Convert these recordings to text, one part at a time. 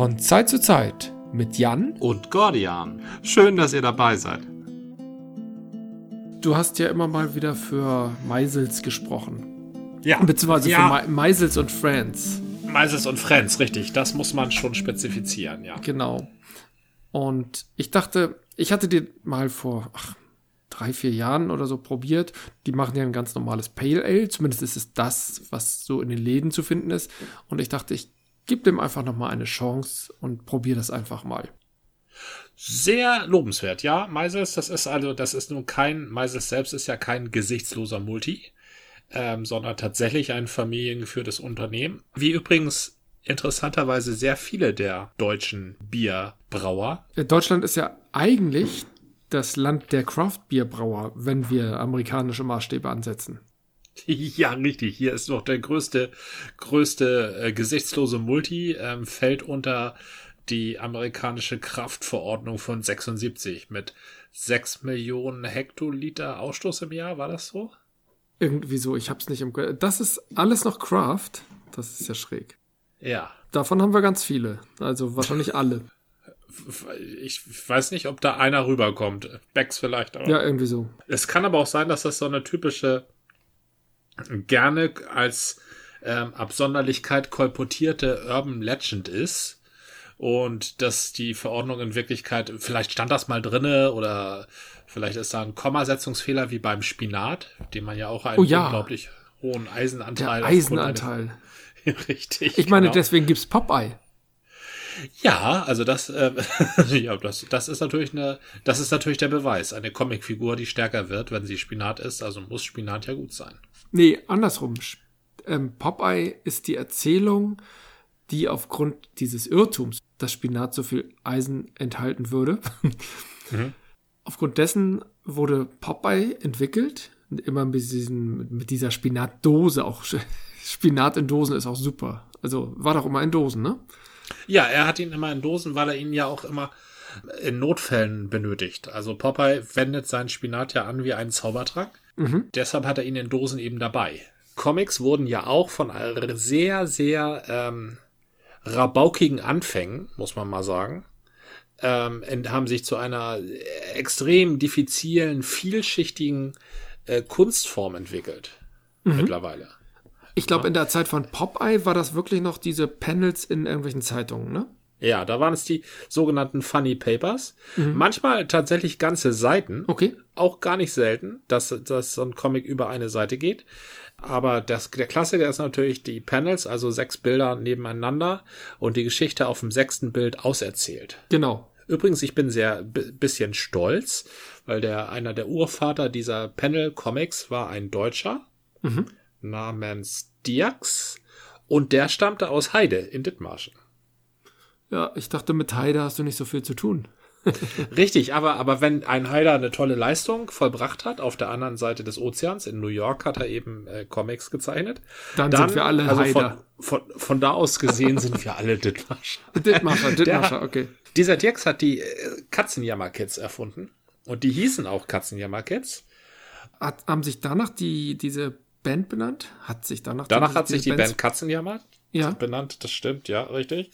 Von Zeit zu Zeit mit Jan und Gordian. Schön, dass ihr dabei seid. Du hast ja immer mal wieder für Meisels gesprochen. Ja. Beziehungsweise ja. für Me Meisels und Friends. Meisels und Friends, richtig. Das muss man schon spezifizieren, ja. Genau. Und ich dachte, ich hatte dir mal vor ach, drei, vier Jahren oder so probiert. Die machen ja ein ganz normales Pale Ale. Zumindest ist es das, was so in den Läden zu finden ist. Und ich dachte, ich gebe dem einfach nochmal eine Chance und probiere das einfach mal. Sehr lobenswert, ja. Meisels, das ist also, das ist nun kein, Meisels selbst ist ja kein gesichtsloser Multi, ähm, sondern tatsächlich ein familiengeführtes Unternehmen. Wie übrigens interessanterweise sehr viele der deutschen Bierbrauer. Äh, Deutschland ist ja eigentlich das Land der Craft-Bierbrauer, wenn wir amerikanische Maßstäbe ansetzen. Ja, richtig. Hier ist noch der größte, größte äh, gesichtslose Multi, ähm, fällt unter die amerikanische Kraftverordnung von 76 mit 6 Millionen Hektoliter Ausstoß im Jahr. War das so? Irgendwie so, ich hab's nicht im. Das ist alles noch Craft. Das ist ja schräg. Ja. Davon haben wir ganz viele. Also wahrscheinlich alle. Ich weiß nicht, ob da einer rüberkommt. Becks vielleicht. Aber. Ja, irgendwie so. Es kann aber auch sein, dass das so eine typische, gerne als ähm, Absonderlichkeit kolportierte Urban Legend ist. Und dass die Verordnung in Wirklichkeit, vielleicht stand das mal drinne oder vielleicht ist da ein Kommasetzungsfehler wie beim Spinat, den man ja auch einen oh ja. unglaublich hohen Eisenanteil. Der Eisenanteil. Richtig. Ich meine, genau. deswegen gibt's Popeye. Ja, also das, äh, ja, das, das ist natürlich eine, das ist natürlich der Beweis. Eine Comicfigur, die stärker wird, wenn sie Spinat ist, also muss Spinat ja gut sein. Nee, andersrum. Ähm, Popeye ist die Erzählung, die aufgrund dieses Irrtums, dass Spinat so viel Eisen enthalten würde, mhm. aufgrund dessen wurde Popeye entwickelt. Immer mit, diesen, mit dieser Spinatdose. Auch Spinat in Dosen ist auch super. Also war doch immer in Dosen, ne? Ja, er hat ihn immer in Dosen, weil er ihn ja auch immer in Notfällen benötigt. Also Popeye wendet seinen Spinat ja an wie einen Zaubertrank. Mhm. Deshalb hat er ihn in Dosen eben dabei. Comics wurden ja auch von sehr, sehr ähm, rabaukigen Anfängen, muss man mal sagen, ähm, haben sich zu einer extrem diffizilen, vielschichtigen äh, Kunstform entwickelt. Mhm. Mittlerweile. Ich glaube, in der Zeit von Popeye war das wirklich noch diese Panels in irgendwelchen Zeitungen, ne? Ja, da waren es die sogenannten Funny Papers. Mhm. Manchmal tatsächlich ganze Seiten. Okay. Auch gar nicht selten, dass, dass so ein Comic über eine Seite geht. Aber das, der Klassiker ist natürlich die Panels, also sechs Bilder nebeneinander und die Geschichte auf dem sechsten Bild auserzählt. Genau. Übrigens, ich bin sehr bisschen stolz, weil der einer der Urvater dieser Panel Comics war ein Deutscher mhm. namens Diax und der stammte aus Heide in Dithmarschen. Ja, ich dachte, mit Heide hast du nicht so viel zu tun. Richtig, aber, aber wenn ein Heiler eine tolle Leistung vollbracht hat, auf der anderen Seite des Ozeans, in New York hat er eben äh, Comics gezeichnet. Dann, dann sind wir alle also Heider. Von, von, von, da aus gesehen sind wir alle Dithmarscher. Dithmarscher, Dithmarscher, okay. Dieser Dirks hat die äh, Katzenjammer-Kids erfunden. Und die hießen auch Katzenjammer-Kids. Hat, haben sich danach die, diese Band benannt? Hat sich danach Danach hat sich die Bands Band Katzenjammer ja. benannt, das stimmt, ja, richtig.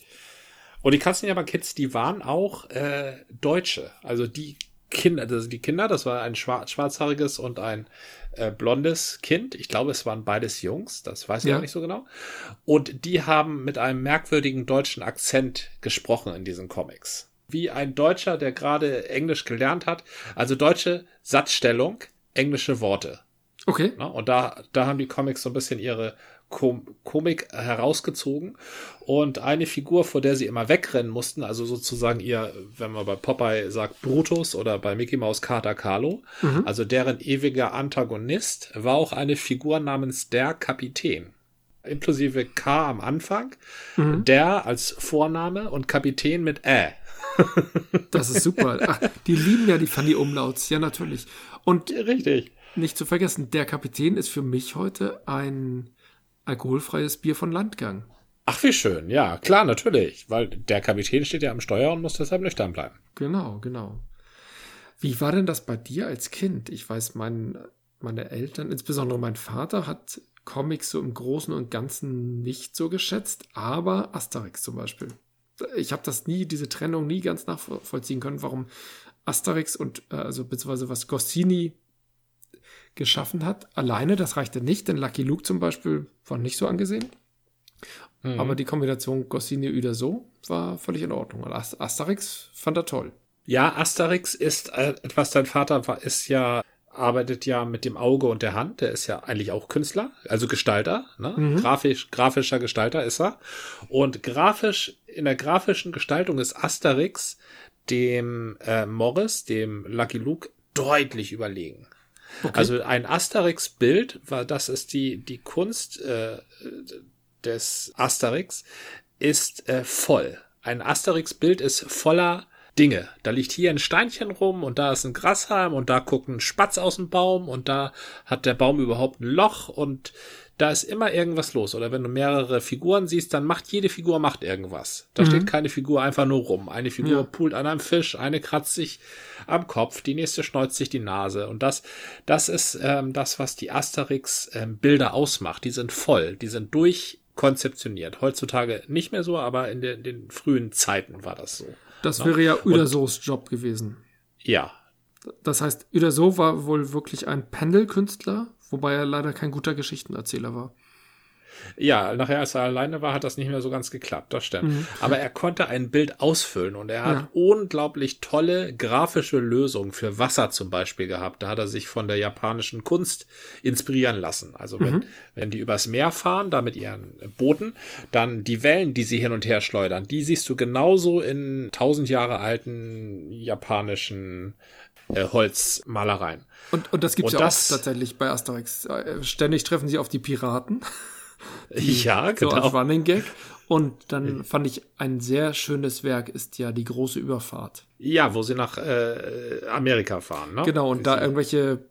Und die Katzenjammer-Kids, die waren auch äh, Deutsche. Also die Kinder, also die Kinder, das war ein schwarz, schwarzhaariges und ein äh, blondes Kind. Ich glaube, es waren beides Jungs, das weiß ich ja. auch nicht so genau. Und die haben mit einem merkwürdigen deutschen Akzent gesprochen in diesen Comics. Wie ein Deutscher, der gerade Englisch gelernt hat. Also deutsche Satzstellung, englische Worte. Okay. Na, und da, da haben die Comics so ein bisschen ihre Komik herausgezogen und eine Figur, vor der sie immer wegrennen mussten, also sozusagen ihr, wenn man bei Popeye sagt Brutus oder bei Mickey Mouse Kater Carlo, mhm. also deren ewiger Antagonist, war auch eine Figur namens der Kapitän. Inklusive K am Anfang, mhm. der als Vorname und Kapitän mit Ä. das ist super. Ach, die lieben ja die Funny Umlauts, ja natürlich. Und richtig. Nicht zu vergessen, der Kapitän ist für mich heute ein alkoholfreies Bier von Landgang. Ach, wie schön. Ja, klar, natürlich. Weil der Kapitän steht ja am Steuer und muss deshalb nüchtern bleiben. Genau, genau. Wie war denn das bei dir als Kind? Ich weiß, mein, meine Eltern, insbesondere mein Vater, hat Comics so im Großen und Ganzen nicht so geschätzt, aber Asterix zum Beispiel. ich habe das nie, diese Trennung nie ganz nachvollziehen können, warum Asterix und äh, also beziehungsweise was Goscinny geschaffen hat. Alleine, das reichte nicht, denn Lucky Luke zum Beispiel war nicht so angesehen. Mhm. Aber die Kombination Goscinny so war völlig in Ordnung. Und Asterix fand er toll. Ja, Asterix ist, äh, was dein Vater war, ist ja arbeitet ja mit dem Auge und der Hand. Der ist ja eigentlich auch Künstler, also Gestalter, ne? Mhm. Grafisch, grafischer Gestalter ist er. Und grafisch, in der grafischen Gestaltung ist Asterix dem äh, Morris, dem Lucky Luke, deutlich überlegen. Okay. Also ein Asterix-Bild, war das ist die, die Kunst äh, des Asterix, ist äh, voll. Ein Asterix-Bild ist voller Dinge. Da liegt hier ein Steinchen rum und da ist ein Grashalm und da guckt ein Spatz aus dem Baum und da hat der Baum überhaupt ein Loch und da ist immer irgendwas los. Oder wenn du mehrere Figuren siehst, dann macht jede Figur macht irgendwas. Da mhm. steht keine Figur einfach nur rum. Eine Figur ja. pult an einem Fisch, eine kratzt sich am Kopf, die nächste schneuzt sich die Nase. Und das, das ist ähm, das, was die Asterix-Bilder ähm, ausmacht. Die sind voll, die sind durchkonzeptioniert. Heutzutage nicht mehr so, aber in, de, in den frühen Zeiten war das so. Das wäre ja Udersos Job gewesen. Ja. Das heißt, Uderso war wohl wirklich ein Pendelkünstler, wobei er leider kein guter Geschichtenerzähler war. Ja, nachher, als er alleine war, hat das nicht mehr so ganz geklappt, das stimmt. Mhm. Aber er konnte ein Bild ausfüllen und er hat ja. unglaublich tolle grafische Lösungen für Wasser zum Beispiel gehabt. Da hat er sich von der japanischen Kunst inspirieren lassen. Also wenn, mhm. wenn die übers Meer fahren, da mit ihren Booten, dann die Wellen, die sie hin und her schleudern, die siehst du genauso in tausend Jahre alten japanischen äh, Holzmalereien. Und, und das gibt es ja das, auch tatsächlich bei Asterix. Äh, ständig treffen sie auf die Piraten. Die, ja, genau. So als Running Gag. Und dann fand ich ein sehr schönes Werk ist ja die große Überfahrt. Ja, wo sie nach äh, Amerika fahren, ne? Genau, und da irgendwelche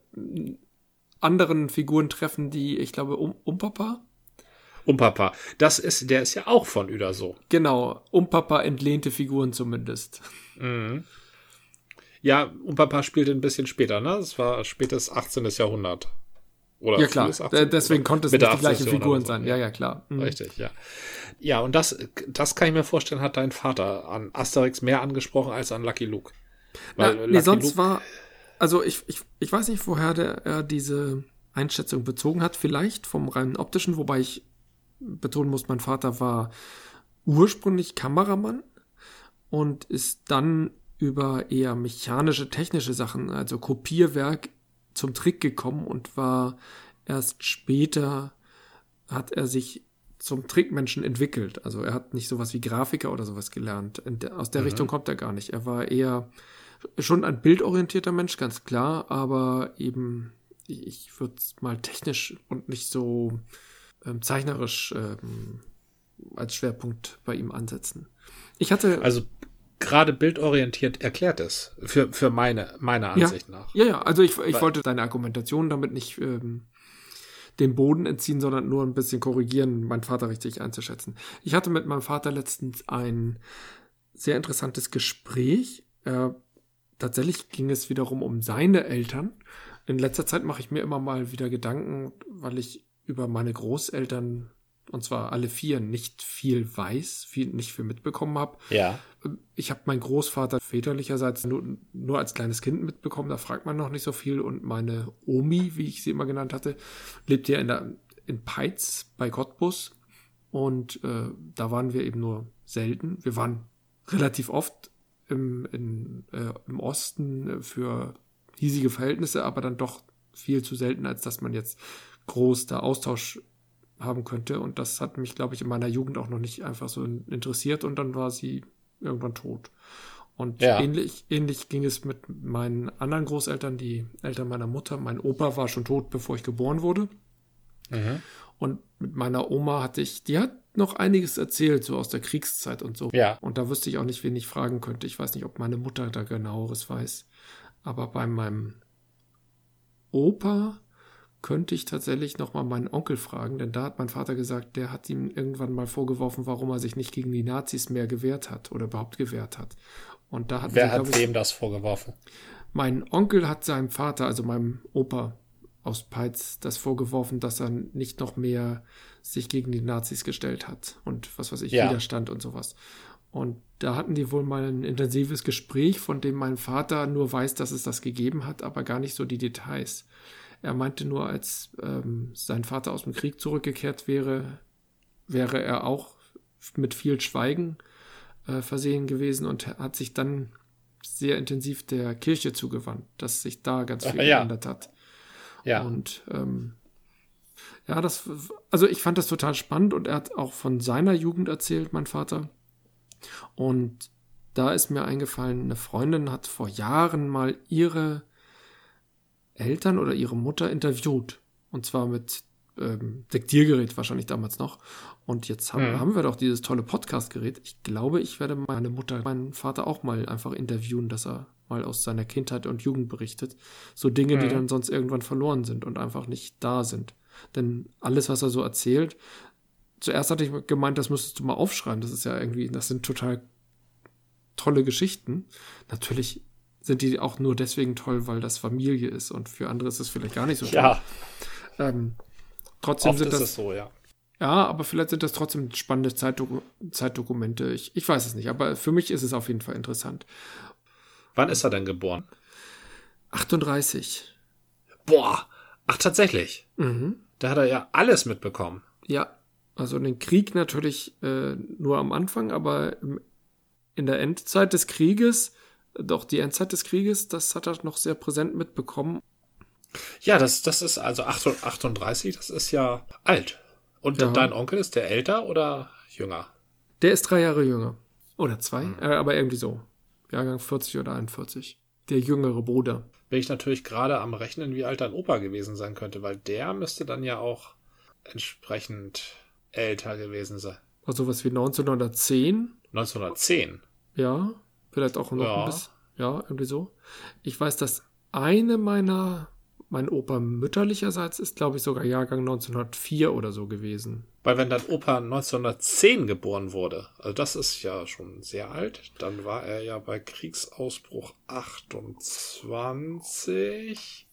anderen Figuren treffen, die, ich glaube, um, Umpapa? Umpapa. Das ist, der ist ja auch von Uda so. Genau, Umpapa entlehnte Figuren zumindest. Mhm. Ja, Umpapa spielte ein bisschen später, ne? Das war spätes 18. Jahrhundert. Oder ja, klar. 18, Deswegen konnte es nicht die gleichen Figuren so. sein. Ja, ja, klar. Mhm. Richtig, ja. Ja, und das, das kann ich mir vorstellen, hat dein Vater an Asterix mehr angesprochen als an Lucky Luke. Weil Na, nee, sonst Luke war, also ich, ich, ich weiß nicht, woher der, er diese Einschätzung bezogen hat. Vielleicht vom rein optischen, wobei ich betonen muss, mein Vater war ursprünglich Kameramann und ist dann über eher mechanische, technische Sachen, also Kopierwerk zum Trick gekommen und war erst später hat er sich zum Trickmenschen entwickelt. Also er hat nicht sowas wie Grafiker oder sowas gelernt. Aus der mhm. Richtung kommt er gar nicht. Er war eher schon ein bildorientierter Mensch, ganz klar, aber eben, ich würde es mal technisch und nicht so ähm, zeichnerisch ähm, als Schwerpunkt bei ihm ansetzen. Ich hatte. Also gerade bildorientiert erklärt es, für, für meine, meiner Ansicht ja. nach. Ja, ja, also ich, ich wollte deine Argumentation damit nicht ähm, den Boden entziehen, sondern nur ein bisschen korrigieren, meinen Vater richtig einzuschätzen. Ich hatte mit meinem Vater letztens ein sehr interessantes Gespräch. Äh, tatsächlich ging es wiederum um seine Eltern. In letzter Zeit mache ich mir immer mal wieder Gedanken, weil ich über meine Großeltern und zwar alle vier, nicht viel weiß, viel, nicht viel mitbekommen habe. Ja. Ich habe meinen Großvater väterlicherseits nur, nur als kleines Kind mitbekommen, da fragt man noch nicht so viel. Und meine Omi, wie ich sie immer genannt hatte, lebt ja in, der, in Peitz bei Cottbus. Und äh, da waren wir eben nur selten. Wir waren relativ oft im, in, äh, im Osten für hiesige Verhältnisse, aber dann doch viel zu selten, als dass man jetzt groß da Austausch haben könnte. Und das hat mich, glaube ich, in meiner Jugend auch noch nicht einfach so interessiert. Und dann war sie irgendwann tot. Und ja. ähnlich, ähnlich ging es mit meinen anderen Großeltern, die Eltern meiner Mutter. Mein Opa war schon tot, bevor ich geboren wurde. Mhm. Und mit meiner Oma hatte ich, die hat noch einiges erzählt, so aus der Kriegszeit und so. Ja. Und da wüsste ich auch nicht, wen ich fragen könnte. Ich weiß nicht, ob meine Mutter da genaueres weiß. Aber bei meinem Opa könnte ich tatsächlich noch mal meinen Onkel fragen, denn da hat mein Vater gesagt, der hat ihm irgendwann mal vorgeworfen, warum er sich nicht gegen die Nazis mehr gewehrt hat oder überhaupt gewehrt hat. Und da hat Wer hat wem das vorgeworfen? Mein Onkel hat seinem Vater, also meinem Opa aus Peitz, das vorgeworfen, dass er nicht noch mehr sich gegen die Nazis gestellt hat und was weiß ich, ja. Widerstand und sowas. Und da hatten die wohl mal ein intensives Gespräch, von dem mein Vater nur weiß, dass es das gegeben hat, aber gar nicht so die Details. Er meinte nur, als ähm, sein Vater aus dem Krieg zurückgekehrt wäre, wäre er auch mit viel Schweigen äh, versehen gewesen und hat sich dann sehr intensiv der Kirche zugewandt, dass sich da ganz viel ja. geändert hat. Ja. Und ähm, ja, das, also ich fand das total spannend und er hat auch von seiner Jugend erzählt, mein Vater. Und da ist mir eingefallen, eine Freundin hat vor Jahren mal ihre Eltern oder ihre Mutter interviewt. Und zwar mit ähm, Diktiergerät wahrscheinlich damals noch. Und jetzt haben, mhm. haben wir doch dieses tolle Podcast-Gerät. Ich glaube, ich werde meine Mutter, meinen Vater auch mal einfach interviewen, dass er mal aus seiner Kindheit und Jugend berichtet. So Dinge, mhm. die dann sonst irgendwann verloren sind und einfach nicht da sind. Denn alles, was er so erzählt, zuerst hatte ich gemeint, das müsstest du mal aufschreiben. Das ist ja irgendwie, das sind total tolle Geschichten. Natürlich sind die auch nur deswegen toll, weil das Familie ist und für andere ist es vielleicht gar nicht so toll. Ja. Ähm, trotzdem Oft sind das so, ja. Ja, aber vielleicht sind das trotzdem spannende Zeitdoku Zeitdokumente. Ich, ich weiß es nicht, aber für mich ist es auf jeden Fall interessant. Wann ist er denn geboren? 38. Boah, ach tatsächlich. Mhm. Da hat er ja alles mitbekommen. Ja, also den Krieg natürlich äh, nur am Anfang, aber im, in der Endzeit des Krieges, doch die Endzeit des Krieges, das hat er noch sehr präsent mitbekommen. Ja, das, das ist also 38, das ist ja alt. Und ja. dein Onkel ist der älter oder jünger? Der ist drei Jahre jünger. Oder zwei, mhm. äh, aber irgendwie so. Jahrgang 40 oder 41. Der jüngere Bruder. Bin ich natürlich gerade am Rechnen, wie alt dein Opa gewesen sein könnte, weil der müsste dann ja auch entsprechend älter gewesen sein. Also was wie 1910? 1910? Ja, vielleicht auch noch ja. ein bisschen. Ja, irgendwie so. Ich weiß, dass eine meiner mein Opa mütterlicherseits ist, glaube ich, sogar Jahrgang 1904 oder so gewesen. Weil wenn dein Opa 1910 geboren wurde, also das ist ja schon sehr alt, dann war er ja bei Kriegsausbruch 28.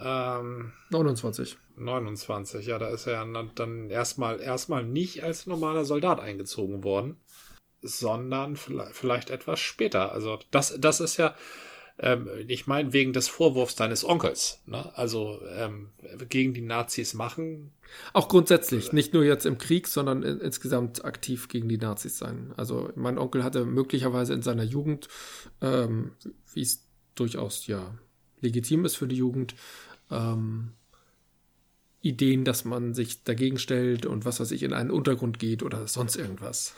Ähm, 29. 29, ja, da ist er dann erstmal erstmal nicht als normaler Soldat eingezogen worden, sondern vielleicht, etwas später. Also das, das ist ja, ähm, ich meine, wegen des Vorwurfs deines Onkels. Ne? Also ähm, gegen die Nazis machen. Auch grundsätzlich, nicht nur jetzt im Krieg, sondern in, insgesamt aktiv gegen die Nazis sein. Also mein Onkel hatte möglicherweise in seiner Jugend, ähm, wie es durchaus ja legitim ist für die Jugend, ähm, Ideen, dass man sich dagegen stellt und was weiß ich, in einen Untergrund geht oder sonst irgendwas.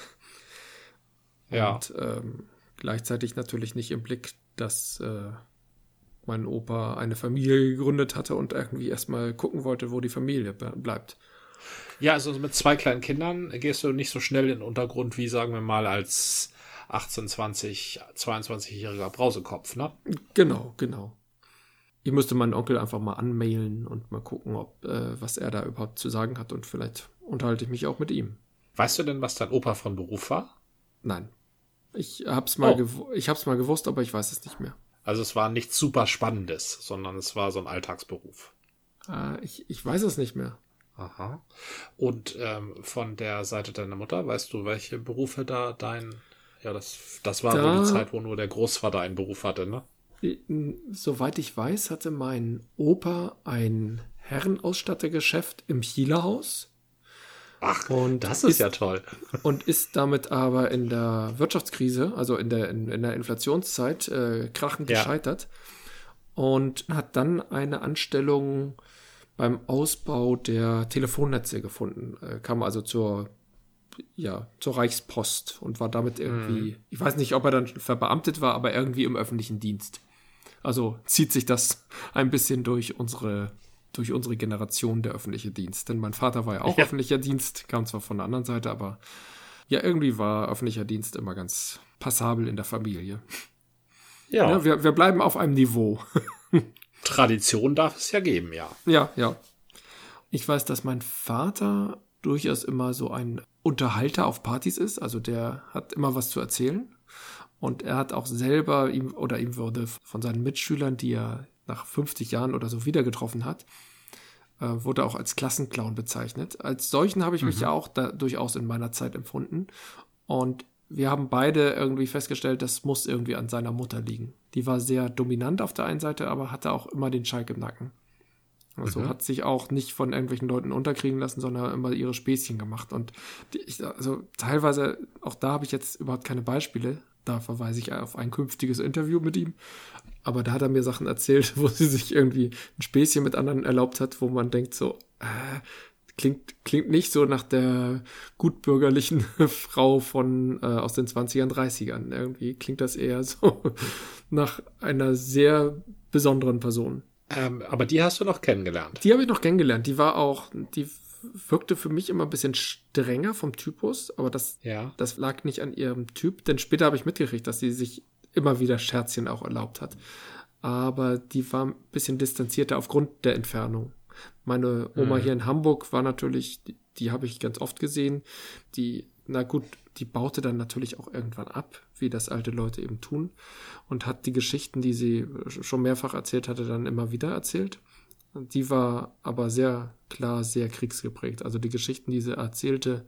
Ja. Und ähm, gleichzeitig natürlich nicht im Blick, dass äh, mein Opa eine Familie gegründet hatte und irgendwie erstmal gucken wollte, wo die Familie bleibt. Ja, also mit zwei kleinen Kindern gehst du nicht so schnell in den Untergrund wie, sagen wir mal, als 18, 20, 22-jähriger Brausekopf, ne? Genau, genau. Ich müsste meinen Onkel einfach mal anmailen und mal gucken, ob äh, was er da überhaupt zu sagen hat und vielleicht unterhalte ich mich auch mit ihm. Weißt du denn, was dein Opa von Beruf war? Nein. Ich hab's mal, oh. ich hab's mal gewusst, aber ich weiß es nicht mehr. Also es war nichts super Spannendes, sondern es war so ein Alltagsberuf. Äh, ich, ich weiß es nicht mehr. Aha. Und ähm, von der Seite deiner Mutter, weißt du, welche Berufe da dein, ja, das, das war da, wohl die Zeit, wo nur der Großvater einen Beruf hatte, ne? Soweit ich weiß, hatte mein Opa ein Herrenausstattergeschäft im Chielerhaus Ach, und das ist, ist, ja toll. Und ist damit aber in der Wirtschaftskrise, also in der, in, in der Inflationszeit, äh, krachend ja. gescheitert. Und hat dann eine Anstellung beim Ausbau der Telefonnetze gefunden. Äh, kam also zur, ja, zur Reichspost und war damit irgendwie, mhm. ich weiß nicht, ob er dann verbeamtet war, aber irgendwie im öffentlichen Dienst. Also zieht sich das ein bisschen durch unsere durch unsere Generation der öffentliche Dienst. Denn mein Vater war ja auch ja. öffentlicher Dienst, kam zwar von der anderen Seite, aber ja, irgendwie war öffentlicher Dienst immer ganz passabel in der Familie. Ja. ja wir, wir bleiben auf einem Niveau. Tradition darf es ja geben, ja. Ja, ja. Ich weiß, dass mein Vater durchaus immer so ein Unterhalter auf Partys ist. Also der hat immer was zu erzählen. Und er hat auch selber ihm oder ihm wurde von seinen Mitschülern, die er nach 50 Jahren oder so wieder getroffen hat, äh, wurde auch als Klassenclown bezeichnet. Als solchen habe ich mhm. mich ja auch da durchaus in meiner Zeit empfunden. Und wir haben beide irgendwie festgestellt, das muss irgendwie an seiner Mutter liegen. Die war sehr dominant auf der einen Seite, aber hatte auch immer den Schalk im Nacken. Also mhm. hat sich auch nicht von irgendwelchen Leuten unterkriegen lassen, sondern immer ihre Späßchen gemacht. Und die, ich, also teilweise, auch da habe ich jetzt überhaupt keine Beispiele. Da verweise ich auf ein künftiges Interview mit ihm. Aber da hat er mir Sachen erzählt, wo sie sich irgendwie ein Späßchen mit anderen erlaubt hat, wo man denkt so, äh, klingt, klingt nicht so nach der gutbürgerlichen Frau von äh, aus den 20ern, 30ern. Irgendwie klingt das eher so nach einer sehr besonderen Person. Ähm, aber die hast du noch kennengelernt. Die habe ich noch kennengelernt. Die war auch, die wirkte für mich immer ein bisschen strenger vom Typus, aber das, ja. das lag nicht an ihrem Typ, denn später habe ich mitgekriegt, dass sie sich immer wieder Scherzchen auch erlaubt hat. Aber die war ein bisschen distanzierter aufgrund der Entfernung. Meine Oma mhm. hier in Hamburg war natürlich, die, die habe ich ganz oft gesehen. Die, na gut, die baute dann natürlich auch irgendwann ab, wie das alte Leute eben tun. Und hat die Geschichten, die sie schon mehrfach erzählt hatte, dann immer wieder erzählt. Die war aber sehr klar, sehr kriegsgeprägt. Also die Geschichten, die sie erzählte,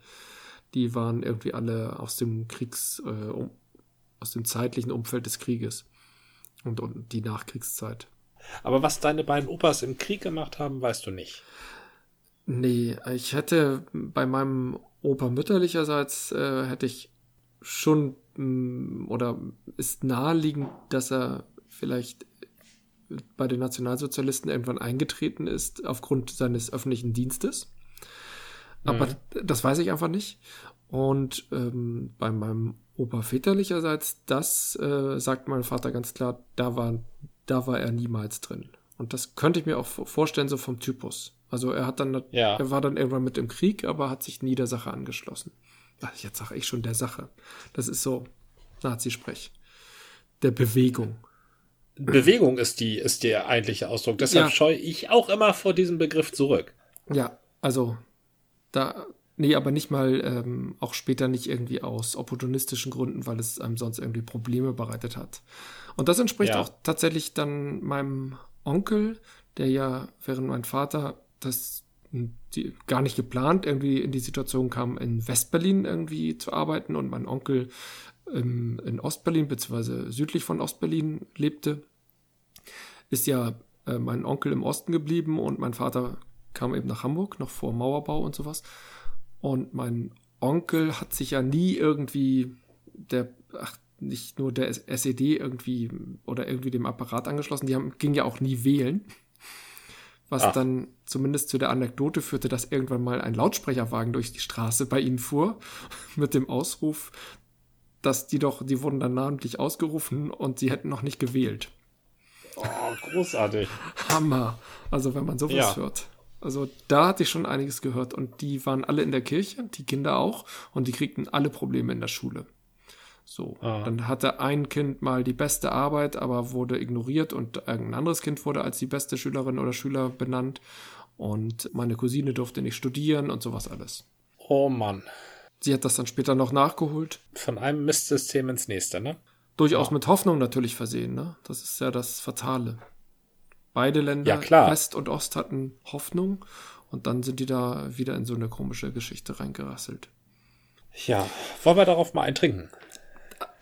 die waren irgendwie alle aus dem Kriegs, äh, um, aus dem zeitlichen Umfeld des Krieges und, und die Nachkriegszeit. Aber was deine beiden Opas im Krieg gemacht haben, weißt du nicht. Nee, ich hätte bei meinem Opa mütterlicherseits äh, hätte ich schon mh, mm, oder ist naheliegend, dass er vielleicht bei den Nationalsozialisten irgendwann eingetreten ist aufgrund seines öffentlichen Dienstes. Aber mhm. das weiß ich einfach nicht. Und ähm, bei meinem Opa väterlicherseits, das äh, sagt mein Vater ganz klar, da war, da war er niemals drin. Und das könnte ich mir auch vorstellen, so vom Typus. Also er hat dann, ja. er war dann irgendwann mit im Krieg, aber hat sich nie der Sache angeschlossen. Ach, jetzt sage ich schon der Sache. Das ist so Nazi-Sprech. Der Bewegung. Bewegung ist die, ist der eigentliche Ausdruck. Deshalb ja. scheue ich auch immer vor diesem Begriff zurück. Ja, also da, nee, aber nicht mal, ähm, auch später nicht irgendwie aus opportunistischen Gründen, weil es einem sonst irgendwie Probleme bereitet hat. Und das entspricht ja. auch tatsächlich dann meinem Onkel, der ja, während mein Vater das die, gar nicht geplant irgendwie in die Situation kam, in Westberlin irgendwie zu arbeiten und mein Onkel ähm, in Ostberlin beziehungsweise südlich von Ostberlin lebte, ist ja äh, mein Onkel im Osten geblieben und mein Vater kam eben nach Hamburg, noch vor Mauerbau und sowas. Und mein Onkel hat sich ja nie irgendwie der, ach, nicht nur der SED irgendwie oder irgendwie dem Apparat angeschlossen, die haben, ging ja auch nie wählen was Ach. dann zumindest zu der Anekdote führte, dass irgendwann mal ein Lautsprecherwagen durch die Straße bei ihnen fuhr mit dem Ausruf, dass die doch, die wurden dann namentlich ausgerufen und sie hätten noch nicht gewählt. Oh, großartig. Hammer. Also wenn man sowas ja. hört. Also da hatte ich schon einiges gehört und die waren alle in der Kirche, die Kinder auch und die kriegten alle Probleme in der Schule. So, ah. dann hatte ein Kind mal die beste Arbeit, aber wurde ignoriert und irgendein anderes Kind wurde als die beste Schülerin oder Schüler benannt und meine Cousine durfte nicht studieren und sowas alles. Oh Mann. Sie hat das dann später noch nachgeholt. Von einem Mistsystem ins nächste, ne? Durchaus ja. mit Hoffnung natürlich versehen, ne? Das ist ja das Fatale. Beide Länder, ja, West und Ost, hatten Hoffnung und dann sind die da wieder in so eine komische Geschichte reingerasselt. Ja, wollen wir darauf mal eintrinken?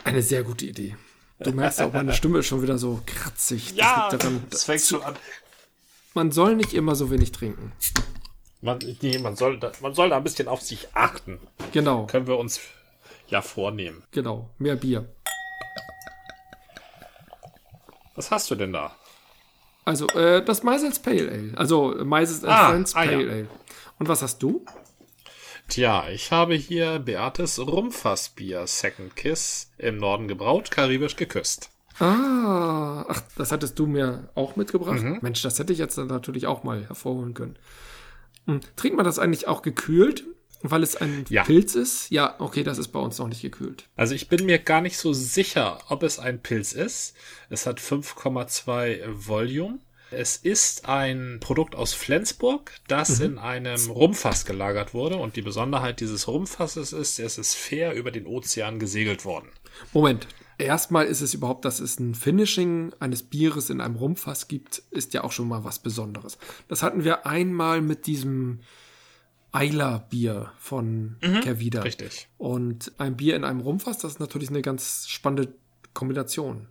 Eine sehr gute Idee. Du merkst auch, meine Stimme ist schon wieder so kratzig. Ja, das, daran, das fängt schon an. Man soll nicht immer so wenig trinken. Man, nee, man, soll da, man soll da ein bisschen auf sich achten. Genau. Können wir uns ja vornehmen. Genau, mehr Bier. Was hast du denn da? Also, äh, das Meisels Pale Ale. Also, Meisels ah, Friends ah, Pale ja. Ale. Und was hast du? Tja, ich habe hier Beates Rumfassbier Second Kiss im Norden gebraut, karibisch geküsst. Ah, ach, das hattest du mir auch mitgebracht. Mhm. Mensch, das hätte ich jetzt natürlich auch mal hervorholen können. Hm. Trinkt man das eigentlich auch gekühlt, weil es ein ja. Pilz ist? Ja, okay, das ist bei uns noch nicht gekühlt. Also ich bin mir gar nicht so sicher, ob es ein Pilz ist. Es hat 5,2 Volume. Es ist ein Produkt aus Flensburg, das mhm. in einem Rumfass gelagert wurde. Und die Besonderheit dieses Rumfasses ist, es ist fair über den Ozean gesegelt worden. Moment. Erstmal ist es überhaupt, dass es ein Finishing eines Bieres in einem Rumfass gibt, ist ja auch schon mal was Besonderes. Das hatten wir einmal mit diesem Eiler-Bier von mhm, Kervida. Richtig. Und ein Bier in einem Rumfass, das ist natürlich eine ganz spannende Kombination.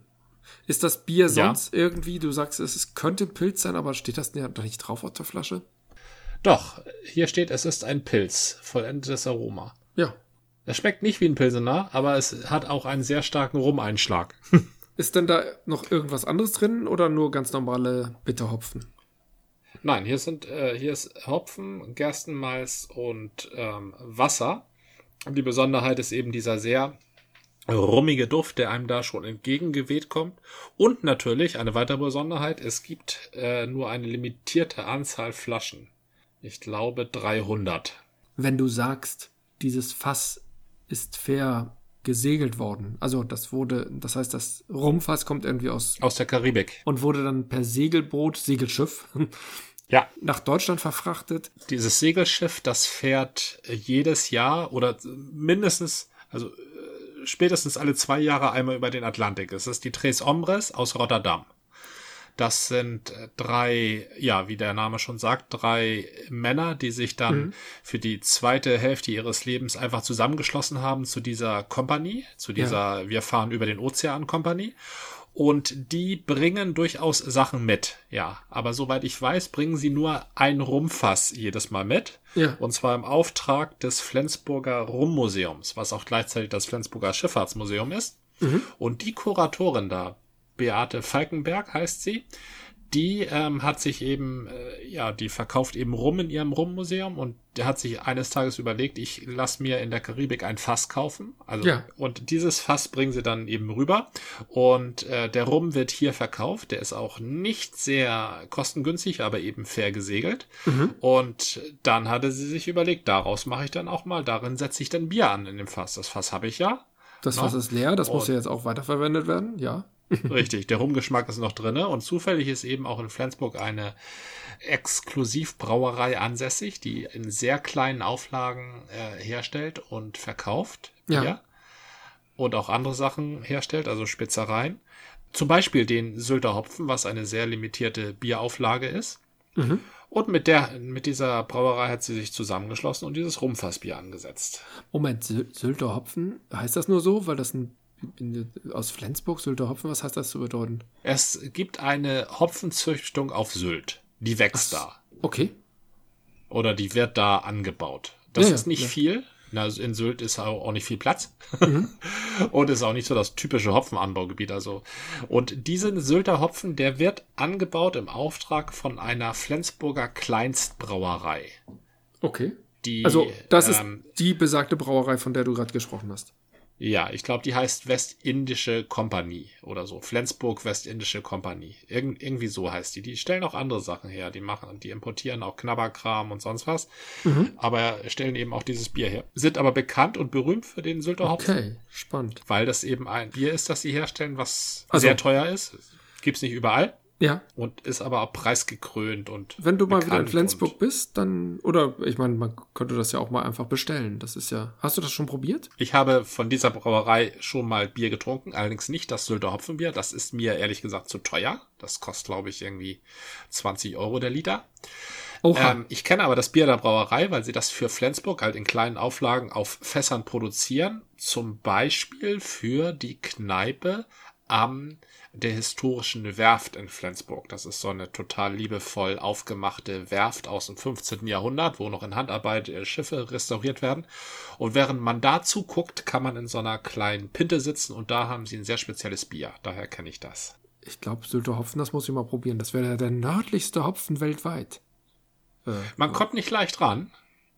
Ist das Bier sonst ja. irgendwie, du sagst, es könnte Pilz sein, aber steht das ja nicht drauf auf der Flasche? Doch, hier steht, es ist ein Pilz, vollendetes Aroma. Ja. Es schmeckt nicht wie ein Pilsener, aber es hat auch einen sehr starken Rumeinschlag. ist denn da noch irgendwas anderes drin oder nur ganz normale Bitterhopfen? Nein, hier sind äh, hier ist Hopfen, Gerstenmalz und ähm, Wasser. Und die Besonderheit ist eben dieser sehr rummige Duft, der einem da schon entgegengeweht kommt. Und natürlich eine weitere Besonderheit, es gibt äh, nur eine limitierte Anzahl Flaschen. Ich glaube 300. Wenn du sagst, dieses Fass ist fair gesegelt worden. Also das wurde, das heißt, das Rumfass kommt irgendwie aus aus der Karibik und wurde dann per Segelboot, Segelschiff ja. nach Deutschland verfrachtet. Dieses Segelschiff, das fährt jedes Jahr oder mindestens, also äh, spätestens alle zwei Jahre einmal über den Atlantik. Es ist die Tres Hombres aus Rotterdam. Das sind äh, drei, ja, wie der Name schon sagt, drei Männer, die sich dann mhm. für die zweite Hälfte ihres Lebens einfach zusammengeschlossen haben zu dieser Kompanie, zu dieser ja. Wir fahren über den Ozean Kompanie. Und die bringen durchaus Sachen mit, ja. Aber soweit ich weiß, bringen sie nur ein Rumfass jedes Mal mit. Ja. Und zwar im Auftrag des Flensburger Rummuseums, was auch gleichzeitig das Flensburger Schifffahrtsmuseum ist. Mhm. Und die Kuratorin da, Beate Falkenberg heißt sie, die ähm, hat sich eben, äh, ja, die verkauft eben Rum in ihrem Rummuseum und der hat sich eines Tages überlegt, ich lass mir in der Karibik ein Fass kaufen. Also ja. und dieses Fass bringen sie dann eben rüber und äh, der Rum wird hier verkauft. Der ist auch nicht sehr kostengünstig, aber eben fair gesegelt. Mhm. Und dann hatte sie sich überlegt, daraus mache ich dann auch mal, darin setze ich dann Bier an in dem Fass. Das Fass habe ich ja. Das Fass ist leer, das und muss ja jetzt auch weiterverwendet werden, ja. Richtig, der Rumgeschmack ist noch drinne und zufällig ist eben auch in Flensburg eine Exklusivbrauerei ansässig, die in sehr kleinen Auflagen äh, herstellt und verkauft Bier ja. und auch andere Sachen herstellt, also Spitzereien. Zum Beispiel den Sylter Hopfen, was eine sehr limitierte Bierauflage ist. Mhm. Und mit der, mit dieser Brauerei hat sie sich zusammengeschlossen und dieses Rumfassbier angesetzt. Moment, Sylter Hopfen, heißt das nur so, weil das ein aus Flensburg, Sylter Hopfen, was heißt das zu bedeuten? Es gibt eine Hopfenzüchtung auf Sylt. Die wächst Ach, da. Okay. Oder die wird da angebaut. Das ja, ist nicht ja. viel. Also in Sylt ist auch nicht viel Platz. Mhm. und ist auch nicht so das typische Hopfenanbaugebiet. Also. Und diesen Sylter Hopfen, der wird angebaut im Auftrag von einer Flensburger Kleinstbrauerei. Okay. Die, also, das ähm, ist die besagte Brauerei, von der du gerade gesprochen hast. Ja, ich glaube, die heißt Westindische Kompanie oder so. Flensburg Westindische Kompanie. Irg irgendwie so heißt die. Die stellen auch andere Sachen her. Die machen, die importieren auch Knabberkram und sonst was. Mhm. Aber stellen eben auch dieses Bier her. Sind aber bekannt und berühmt für den Sylter Hopfen. Okay, spannend. Weil das eben ein Bier ist, das sie herstellen, was also, sehr teuer ist. Gibt's nicht überall. Ja. Und ist aber auch preisgekrönt und. Wenn du mal wieder in Flensburg bist, dann, oder ich meine, man könnte das ja auch mal einfach bestellen. Das ist ja. Hast du das schon probiert? Ich habe von dieser Brauerei schon mal Bier getrunken, allerdings nicht das Sylter Hopfenbier. Das ist mir ehrlich gesagt zu teuer. Das kostet, glaube ich, irgendwie 20 Euro der Liter. Ähm, ich kenne aber das Bier der Brauerei, weil sie das für Flensburg halt in kleinen Auflagen auf Fässern produzieren. Zum Beispiel für die Kneipe am der historischen Werft in Flensburg. Das ist so eine total liebevoll aufgemachte Werft aus dem 15. Jahrhundert, wo noch in Handarbeit äh, Schiffe restauriert werden. Und während man da zuguckt, kann man in so einer kleinen Pinte sitzen und da haben sie ein sehr spezielles Bier. Daher kenne ich das. Ich glaube, Sylter Hopfen, das muss ich mal probieren. Das wäre der nördlichste Hopfen weltweit. Äh, man kommt nicht leicht ran.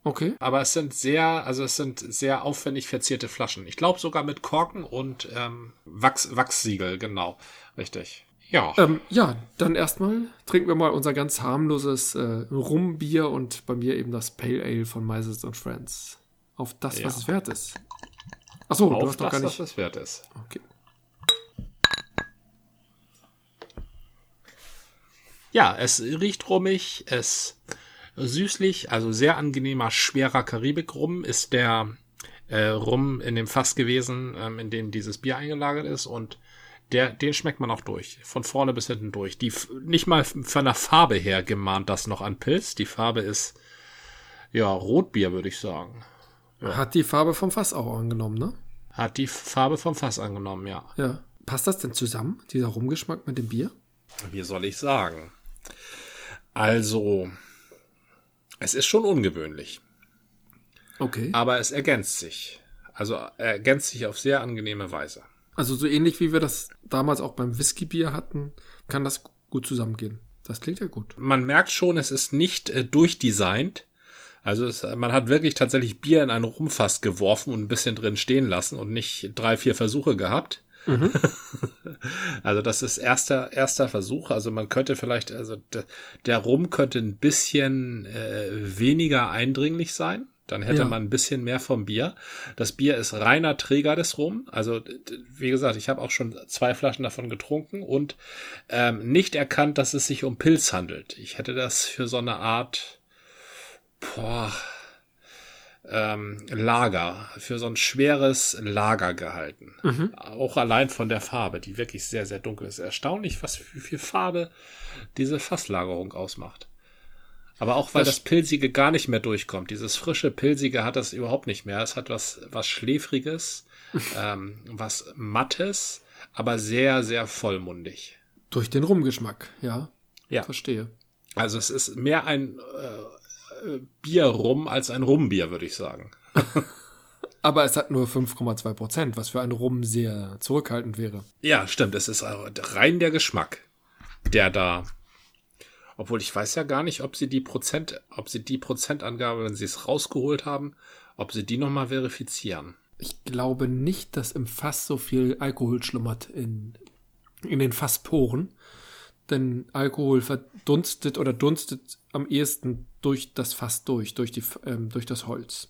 Okay. Aber es sind sehr, also es sind sehr aufwendig verzierte Flaschen. Ich glaube sogar mit Korken und ähm, Wachs, Wachssiegel, genau. Richtig. Ja. Ähm, ja, dann erstmal trinken wir mal unser ganz harmloses äh, Rumbier und bei mir eben das Pale Ale von Mises und Friends. Auf das, ja. was es wert ist. Achso, du hast doch gar nicht. Was es wert ist. Okay. Ja, es riecht rummig, es süßlich, also sehr angenehmer, schwerer Karibik-Rum ist der äh, Rum in dem Fass gewesen, ähm, in dem dieses Bier eingelagert ist und der, den schmeckt man auch durch. Von vorne bis hinten durch. Die, nicht mal von der Farbe her gemahnt das noch an Pilz. Die Farbe ist, Ja, Rotbier würde ich sagen. Ja. Hat die Farbe vom Fass auch angenommen, ne? Hat die Farbe vom Fass angenommen, ja. Ja. Passt das denn zusammen, dieser Rumgeschmack mit dem Bier? Wie soll ich sagen? Also, es ist schon ungewöhnlich. Okay. Aber es ergänzt sich. Also ergänzt sich auf sehr angenehme Weise. Also so ähnlich wie wir das damals auch beim Whiskybier hatten, kann das gut zusammengehen. Das klingt ja gut. Man merkt schon, es ist nicht äh, durchdesignt. Also es, man hat wirklich tatsächlich Bier in einen Rumfass geworfen und ein bisschen drin stehen lassen und nicht drei, vier Versuche gehabt. Mhm. also das ist erster erster Versuch. Also man könnte vielleicht, also der Rum könnte ein bisschen äh, weniger eindringlich sein. Dann hätte ja. man ein bisschen mehr vom Bier. Das Bier ist reiner Träger des Rum. Also, wie gesagt, ich habe auch schon zwei Flaschen davon getrunken und ähm, nicht erkannt, dass es sich um Pilz handelt. Ich hätte das für so eine Art boah, ähm, Lager, für so ein schweres Lager gehalten. Mhm. Auch allein von der Farbe, die wirklich sehr, sehr dunkel ist. Erstaunlich, was für viel Farbe diese Fasslagerung ausmacht. Aber auch weil das, das, Pilzige gar nicht mehr durchkommt. Dieses frische Pilzige hat das überhaupt nicht mehr. Es hat was, was Schläfriges, ähm, was Mattes, aber sehr, sehr vollmundig. Durch den Rumgeschmack, ja. Ja. Verstehe. Also es ist mehr ein äh, Bierrum als ein Rumbier, würde ich sagen. aber es hat nur 5,2 Prozent, was für ein Rum sehr zurückhaltend wäre. Ja, stimmt. Es ist rein der Geschmack, der da obwohl ich weiß ja gar nicht, ob sie die Prozent, ob sie die Prozentangabe, wenn sie es rausgeholt haben, ob sie die nochmal verifizieren. Ich glaube nicht, dass im Fass so viel Alkohol schlummert in, in den Fassporen. Denn Alkohol verdunstet oder dunstet am ehesten durch das Fass durch, durch, die, ähm, durch das Holz.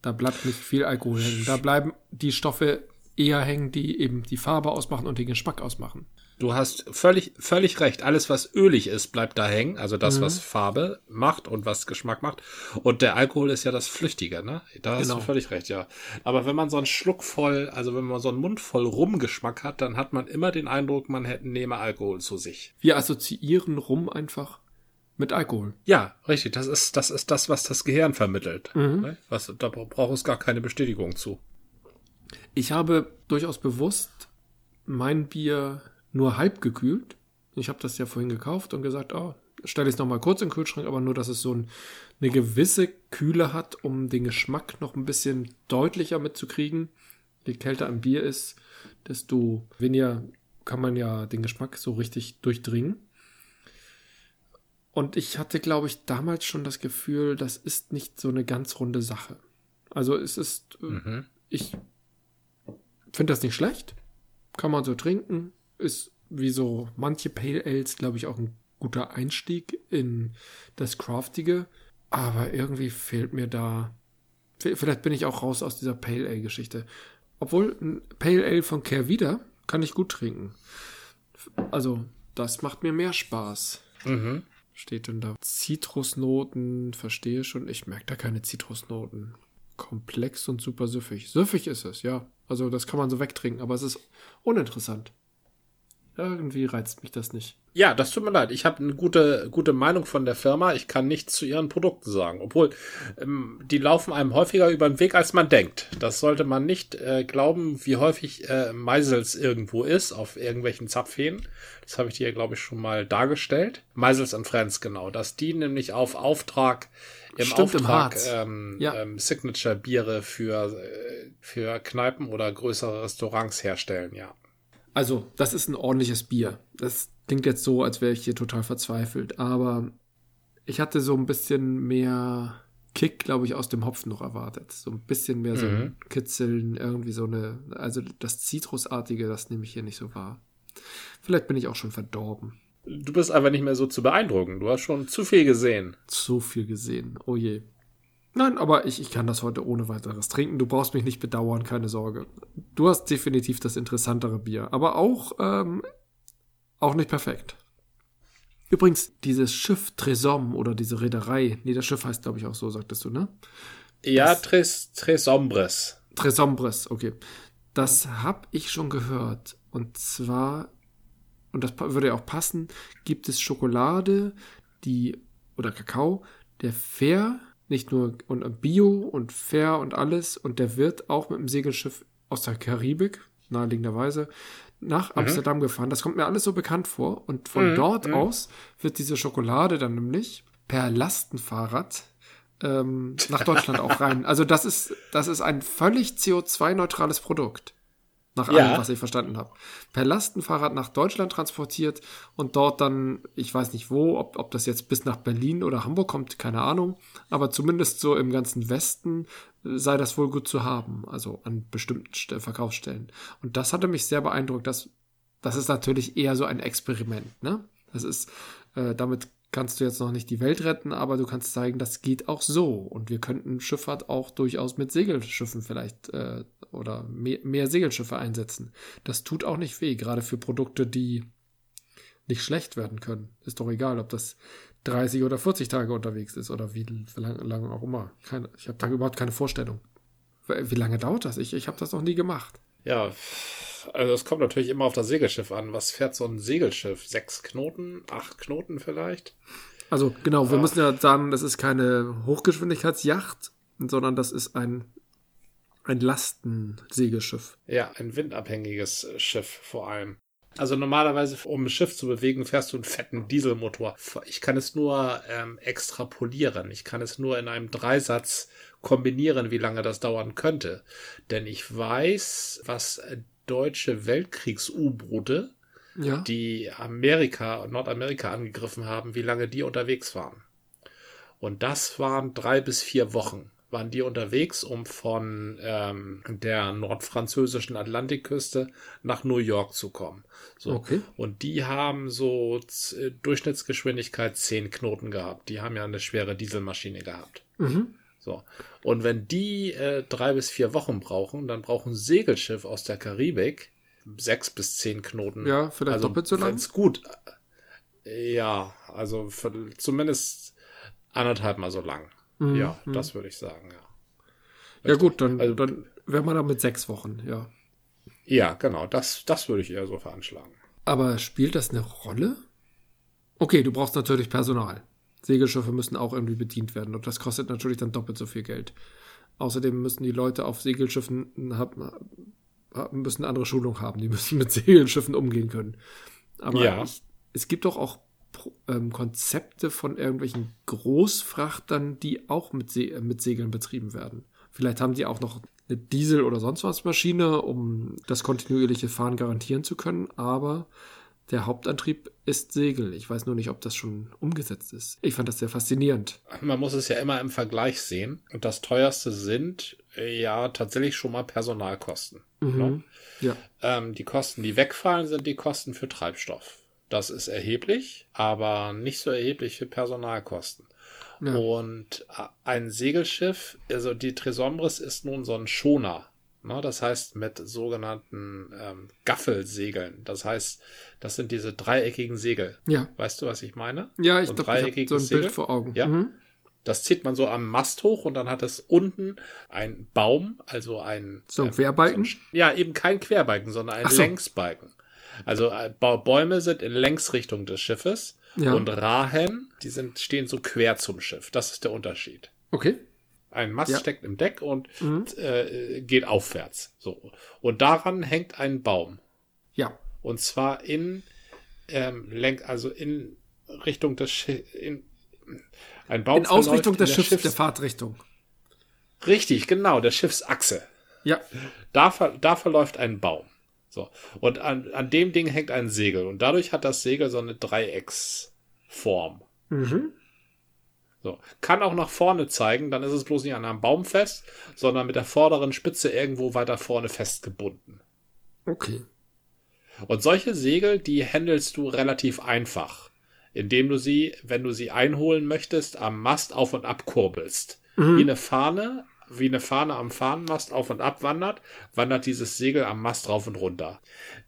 Da bleibt nicht viel Alkohol hängen. Da bleiben die Stoffe eher hängen, die eben die Farbe ausmachen und den Geschmack ausmachen. Du hast völlig, völlig recht. Alles, was ölig ist, bleibt da hängen. Also das, mhm. was Farbe macht und was Geschmack macht. Und der Alkohol ist ja das Flüchtige, ne? Da hast genau. du völlig recht, ja. Aber wenn man so einen Schluck voll, also wenn man so einen Mund voll Rumgeschmack hat, dann hat man immer den Eindruck, man hätte, nehme Alkohol zu sich. Wir assoziieren Rum einfach mit Alkohol. Ja, richtig. Das ist, das ist das, was das Gehirn vermittelt. Mhm. Ne? Was, da braucht es gar keine Bestätigung zu. Ich habe durchaus bewusst mein Bier nur halb gekühlt. Ich habe das ja vorhin gekauft und gesagt, oh, stelle ich es nochmal kurz in den Kühlschrank, aber nur, dass es so ein, eine gewisse Kühle hat, um den Geschmack noch ein bisschen deutlicher mitzukriegen. Je kälter ein Bier ist, desto weniger kann man ja den Geschmack so richtig durchdringen. Und ich hatte, glaube ich, damals schon das Gefühl, das ist nicht so eine ganz runde Sache. Also es ist, äh, mhm. ich finde das nicht schlecht. Kann man so trinken ist wie so manche Pale Ales, glaube ich, auch ein guter Einstieg in das Craftige. Aber irgendwie fehlt mir da. Vielleicht bin ich auch raus aus dieser Pale Ale Geschichte. Obwohl ein Pale Ale von Care wieder kann ich gut trinken. Also, das macht mir mehr Spaß. Mhm. Steht denn da? Zitrusnoten, verstehe schon. Ich merke da keine Zitrusnoten. Komplex und super süffig. Süffig ist es, ja. Also, das kann man so wegtrinken, aber es ist uninteressant. Irgendwie reizt mich das nicht. Ja, das tut mir leid. Ich habe eine gute, gute Meinung von der Firma. Ich kann nichts zu ihren Produkten sagen. Obwohl, ähm, die laufen einem häufiger über den Weg, als man denkt. Das sollte man nicht äh, glauben, wie häufig äh, Meisels irgendwo ist, auf irgendwelchen Zapfhähnen. Das habe ich dir, glaube ich, schon mal dargestellt. Meisels and Friends, genau. Dass die nämlich auf Auftrag im Stimmt, Auftrag im ähm, ja. ähm, Signature-Biere für, äh, für Kneipen oder größere Restaurants herstellen, ja. Also, das ist ein ordentliches Bier. Das klingt jetzt so, als wäre ich hier total verzweifelt, aber ich hatte so ein bisschen mehr Kick, glaube ich, aus dem Hopfen noch erwartet. So ein bisschen mehr so ein mhm. Kitzeln, irgendwie so eine, also das Zitrusartige, das nehme ich hier nicht so wahr. Vielleicht bin ich auch schon verdorben. Du bist einfach nicht mehr so zu beeindrucken. Du hast schon zu viel gesehen. Zu viel gesehen. Oh je. Nein, aber ich, ich kann das heute ohne weiteres trinken. Du brauchst mich nicht bedauern, keine Sorge. Du hast definitiv das interessantere Bier, aber auch, ähm, auch nicht perfekt. Übrigens, dieses Schiff Tresom oder diese Reederei, nee, das Schiff heißt, glaube ich, auch so, sagtest du, ne? Ja, Tres, Tresombres. Tresombres, okay. Das habe ich schon gehört. Und zwar, und das würde ja auch passen, gibt es Schokolade, die, oder Kakao, der fair nicht nur und Bio und fair und alles. Und der wird auch mit dem Segelschiff aus der Karibik, naheliegenderweise, nach mhm. Amsterdam gefahren. Das kommt mir alles so bekannt vor. Und von mhm. dort mhm. aus wird diese Schokolade dann nämlich per Lastenfahrrad ähm, nach Deutschland auch rein. Also das ist, das ist ein völlig CO2-neutrales Produkt. Nach allem, ja. was ich verstanden habe. Per Lastenfahrrad nach Deutschland transportiert und dort dann, ich weiß nicht wo, ob, ob das jetzt bis nach Berlin oder Hamburg kommt, keine Ahnung. Aber zumindest so im ganzen Westen äh, sei das wohl gut zu haben. Also an bestimmten Verkaufsstellen. Und das hatte mich sehr beeindruckt. Das, das ist natürlich eher so ein Experiment, ne? Das ist, äh, damit kannst du jetzt noch nicht die Welt retten, aber du kannst zeigen, das geht auch so. Und wir könnten Schifffahrt auch durchaus mit Segelschiffen vielleicht äh, oder mehr, mehr Segelschiffe einsetzen. Das tut auch nicht weh, gerade für Produkte, die nicht schlecht werden können. Ist doch egal, ob das 30 oder 40 Tage unterwegs ist oder wie lange lang auch immer. Keine, ich habe da überhaupt keine Vorstellung. Wie lange dauert das? Ich, ich habe das noch nie gemacht. Ja, also es kommt natürlich immer auf das Segelschiff an. Was fährt so ein Segelschiff? Sechs Knoten? Acht Knoten vielleicht? Also genau, wir ah. müssen ja sagen, das ist keine Hochgeschwindigkeitsjacht, sondern das ist ein, ein Lastensegelschiff. Ja, ein windabhängiges Schiff vor allem. Also normalerweise, um ein Schiff zu bewegen, fährst du einen fetten Dieselmotor. Ich kann es nur ähm, extrapolieren. Ich kann es nur in einem Dreisatz kombinieren, wie lange das dauern könnte. Denn ich weiß, was deutsche Weltkriegs-U-Boote, ja. die Amerika, Nordamerika angegriffen haben, wie lange die unterwegs waren. Und das waren drei bis vier Wochen waren die unterwegs, um von ähm, der nordfranzösischen Atlantikküste nach New York zu kommen. So. Okay. Und die haben so äh, Durchschnittsgeschwindigkeit 10 Knoten gehabt. Die haben ja eine schwere Dieselmaschine gehabt. Mhm. So. Und wenn die äh, drei bis vier Wochen brauchen, dann brauchen Segelschiff aus der Karibik sechs bis zehn Knoten. Ja, vielleicht also, doppelt so lang. gut. Ja, also für, zumindest anderthalb mal so lang. Mhm. Ja, mhm. das würde ich sagen, ja. Ja, gut, dann, also, dann wäre man da mit sechs Wochen, ja. Ja, genau, das, das würde ich eher so veranschlagen. Aber spielt das eine Rolle? Okay, du brauchst natürlich Personal. Segelschiffe müssen auch irgendwie bedient werden und das kostet natürlich dann doppelt so viel Geld. Außerdem müssen die Leute auf Segelschiffen haben, müssen andere Schulung haben, die müssen mit Segelschiffen umgehen können. Aber ja. ich, es gibt doch auch ähm, Konzepte von irgendwelchen Großfrachtern, die auch mit, Se äh, mit Segeln betrieben werden. Vielleicht haben die auch noch eine Diesel- oder sonst was Maschine, um das kontinuierliche Fahren garantieren zu können, aber der Hauptantrieb ist Segel. Ich weiß nur nicht, ob das schon umgesetzt ist. Ich fand das sehr faszinierend. Man muss es ja immer im Vergleich sehen. Und das teuerste sind äh, ja tatsächlich schon mal Personalkosten. Mhm. Ne? Ja. Ähm, die Kosten, die wegfallen, sind die Kosten für Treibstoff. Das ist erheblich, aber nicht so erheblich für Personalkosten. Ja. Und äh, ein Segelschiff, also die Tresombris ist nun so ein Schoner. Ne? Das heißt mit sogenannten ähm, Gaffelsegeln. Das heißt, das sind diese dreieckigen Segel. Ja. Weißt du, was ich meine? Ja, ich so glaube, ich so ein Segel. Bild vor Augen. Ja. Mhm. Das zieht man so am Mast hoch und dann hat es unten ein Baum, also ein so ein Querbalken. So ein, ja, eben kein Querbalken, sondern ein so. Längsbalken. Also äh, Bäume sind in Längsrichtung des Schiffes ja. und Rahen, die sind, stehen so quer zum Schiff. Das ist der Unterschied. Okay. Ein Mast ja. steckt im Deck und mhm. äh, geht aufwärts. So. Und daran hängt ein Baum. Ja. Und zwar in ähm, Lenk, also in Richtung des Schiffes. ein Baum in Ausrichtung des Schiffs, Schiffs, der Fahrtrichtung. Richtig, genau, der Schiffsachse. Ja. Da, da verläuft ein Baum. So. Und an, an dem Ding hängt ein Segel. Und dadurch hat das Segel so eine Dreiecksform. Mhm. So. Kann auch nach vorne zeigen, dann ist es bloß nicht an einem Baum fest, sondern mit der vorderen Spitze irgendwo weiter vorne festgebunden. Okay. Und solche Segel, die handelst du relativ einfach, indem du sie, wenn du sie einholen möchtest, am Mast auf und ab kurbelst. Mhm. Wie eine Fahne, wie eine Fahne am Fahnenmast auf und ab wandert, wandert dieses Segel am Mast rauf und runter.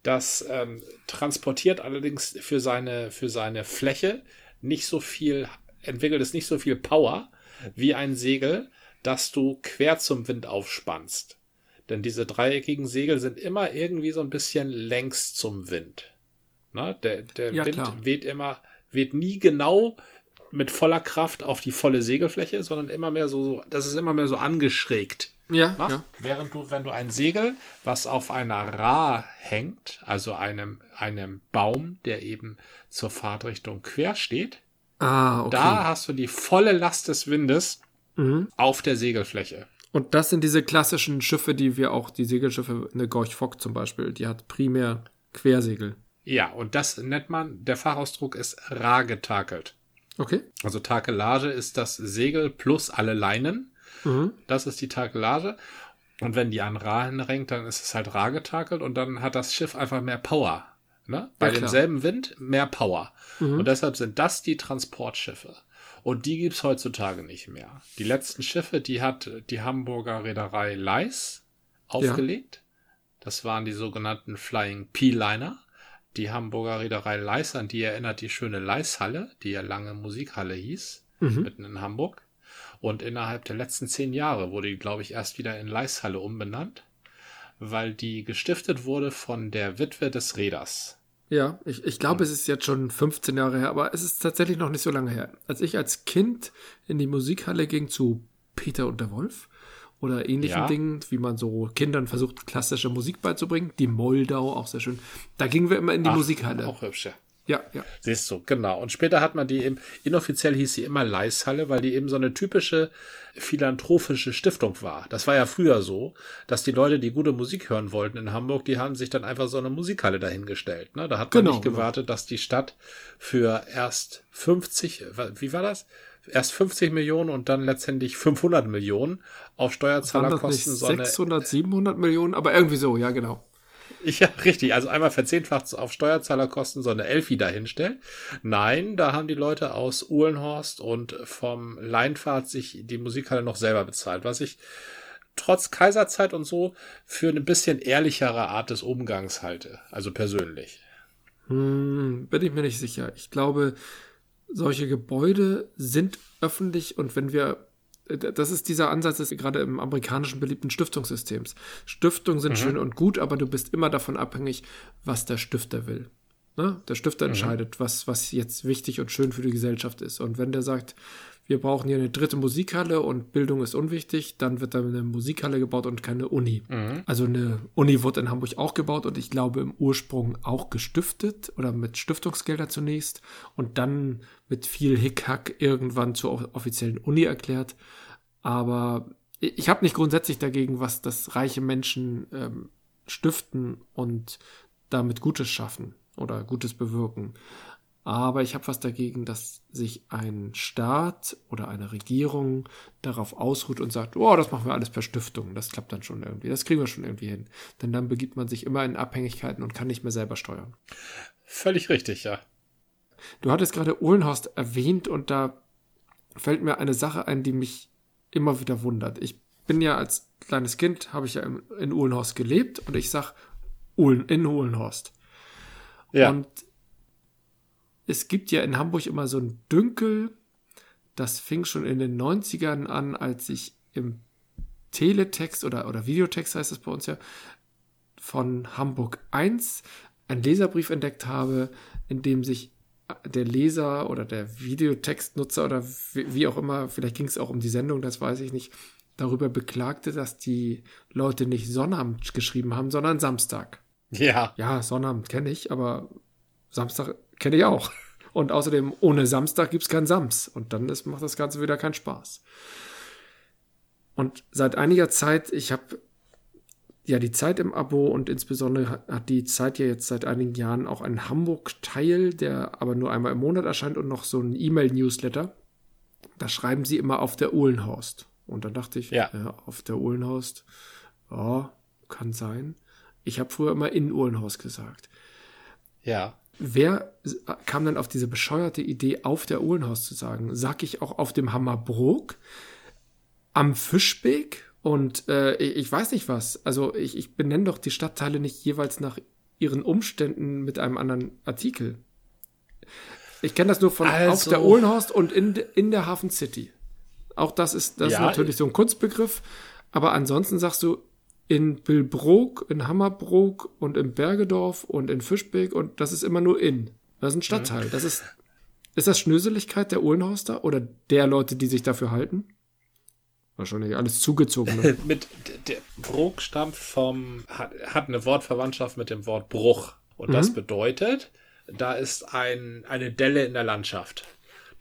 Das ähm, transportiert allerdings für seine, für seine Fläche nicht so viel, entwickelt es nicht so viel Power wie ein Segel, das du quer zum Wind aufspannst. Denn diese dreieckigen Segel sind immer irgendwie so ein bisschen längs zum Wind. Na, der der ja, Wind klar. weht immer, weht nie genau mit voller Kraft auf die volle Segelfläche, sondern immer mehr so, so das ist immer mehr so angeschrägt. Ja, ja. Während du, wenn du ein Segel, was auf einer Ra hängt, also einem, einem Baum, der eben zur Fahrtrichtung quer steht, ah, okay. da hast du die volle Last des Windes mhm. auf der Segelfläche. Und das sind diese klassischen Schiffe, die wir auch, die Segelschiffe, eine Gorch Fock zum Beispiel, die hat primär Quersegel. Ja, und das nennt man, der Fachausdruck ist Ra getakelt. Okay. Also Takelage ist das Segel plus alle Leinen. Mhm. Das ist die Takelage. Und wenn die an Ra hinrenkt, dann ist es halt Ra getakelt und dann hat das Schiff einfach mehr Power. Ne? Bei ja, demselben Wind mehr Power. Mhm. Und deshalb sind das die Transportschiffe. Und die gibt's heutzutage nicht mehr. Die letzten Schiffe, die hat die Hamburger Reederei Leis aufgelegt. Ja. Das waren die sogenannten Flying P-Liner. Die Hamburger Reederei Leis, an die erinnert die schöne Leishalle, die ja lange Musikhalle hieß, mhm. mitten in Hamburg. Und innerhalb der letzten zehn Jahre wurde die, glaube ich, erst wieder in Leishalle umbenannt, weil die gestiftet wurde von der Witwe des Reders. Ja, ich, ich glaube, es ist jetzt schon 15 Jahre her, aber es ist tatsächlich noch nicht so lange her. Als ich als Kind in die Musikhalle ging zu Peter und der Wolf oder ähnlichen ja. Dingen, wie man so Kindern versucht, klassische Musik beizubringen, die Moldau, auch sehr schön. Da gingen wir immer in die Ach, Musikhalle. Auch hübsch, ja. Ja. Siehst du, genau. Und später hat man die eben, inoffiziell hieß sie immer Leishalle, weil die eben so eine typische philanthropische Stiftung war. Das war ja früher so, dass die Leute, die gute Musik hören wollten in Hamburg, die haben sich dann einfach so eine Musikhalle dahingestellt. Ne? Da hat man genau, nicht genau. gewartet, genau. dass die Stadt für erst 50, wie war das? Erst 50 Millionen und dann letztendlich 500 Millionen auf Steuerzahlerkosten. So 600, 700 Millionen, aber irgendwie so, ja genau. Ja, richtig. Also einmal verzehnfacht auf Steuerzahlerkosten so eine Elfi dahinstellen. Nein, da haben die Leute aus Uhlenhorst und vom Leinfahrt sich die Musikhalle noch selber bezahlt, was ich trotz Kaiserzeit und so für eine bisschen ehrlichere Art des Umgangs halte. Also persönlich. Hm, bin ich mir nicht sicher. Ich glaube, solche Gebäude sind öffentlich und wenn wir das ist dieser Ansatz des gerade im amerikanischen beliebten Stiftungssystems. Stiftungen sind mhm. schön und gut, aber du bist immer davon abhängig, was der Stifter will. Ne? Der Stifter mhm. entscheidet, was, was jetzt wichtig und schön für die Gesellschaft ist. Und wenn der sagt, wir brauchen hier eine dritte Musikhalle und Bildung ist unwichtig, dann wird da eine Musikhalle gebaut und keine Uni. Mhm. Also eine Uni wurde in Hamburg auch gebaut und ich glaube im Ursprung auch gestiftet oder mit Stiftungsgelder zunächst und dann mit viel Hickhack irgendwann zur offiziellen Uni erklärt. Aber ich habe nicht grundsätzlich dagegen, was das reiche Menschen ähm, stiften und damit Gutes schaffen oder Gutes bewirken. Aber ich habe was dagegen, dass sich ein Staat oder eine Regierung darauf ausruht und sagt, oh, das machen wir alles per Stiftung. Das klappt dann schon irgendwie. Das kriegen wir schon irgendwie hin. Denn dann begibt man sich immer in Abhängigkeiten und kann nicht mehr selber steuern. Völlig richtig, ja. Du hattest gerade Uhlenhorst erwähnt und da fällt mir eine Sache ein, die mich immer wieder wundert. Ich bin ja als kleines Kind, habe ich ja in Uhlenhorst gelebt und ich sag Uhlen, in Uhlenhorst. Ja. Und es gibt ja in Hamburg immer so ein Dünkel, das fing schon in den 90ern an, als ich im Teletext oder, oder Videotext heißt es bei uns ja, von Hamburg 1 einen Leserbrief entdeckt habe, in dem sich der Leser oder der Videotextnutzer oder wie auch immer, vielleicht ging es auch um die Sendung, das weiß ich nicht, darüber beklagte, dass die Leute nicht Sonnabend geschrieben haben, sondern Samstag. Ja. Ja, Sonnabend kenne ich, aber Samstag kenne ich auch. Und außerdem, ohne Samstag gibt es keinen Sams. Und dann ist, macht das Ganze wieder keinen Spaß. Und seit einiger Zeit, ich habe ja die Zeit im Abo und insbesondere hat die Zeit ja jetzt seit einigen Jahren auch einen Hamburg-Teil, der aber nur einmal im Monat erscheint und noch so ein E-Mail-Newsletter. Da schreiben sie immer auf der Uhlenhorst. Und dann dachte ich, ja, ja auf der Uhlenhorst, ja, kann sein. Ich habe früher immer in Uhlenhorst gesagt. Ja. Wer kam dann auf diese bescheuerte Idee, auf der Uhlenhaus zu sagen? Sag ich auch auf dem Hammerbrook, am Fischbeck und äh, ich weiß nicht was. Also ich, ich benenne doch die Stadtteile nicht jeweils nach ihren Umständen mit einem anderen Artikel. Ich kenne das nur von also. auf der Uhlenhorst und in, in der Hafen City. Auch das ist, das ja, ist natürlich so ein Kunstbegriff. Aber ansonsten sagst du in Billbrook, in Hammerbrook und in Bergedorf und in Fischbeck und das ist immer nur in. Das ist ein Stadtteil. Das ist Ist das Schnöseligkeit der Uhlenhorster oder der Leute, die sich dafür halten? Wahrscheinlich alles zugezogen. Ne? mit der Bruch stammt vom hat, hat eine Wortverwandtschaft mit dem Wort Bruch und mhm. das bedeutet, da ist ein eine Delle in der Landschaft.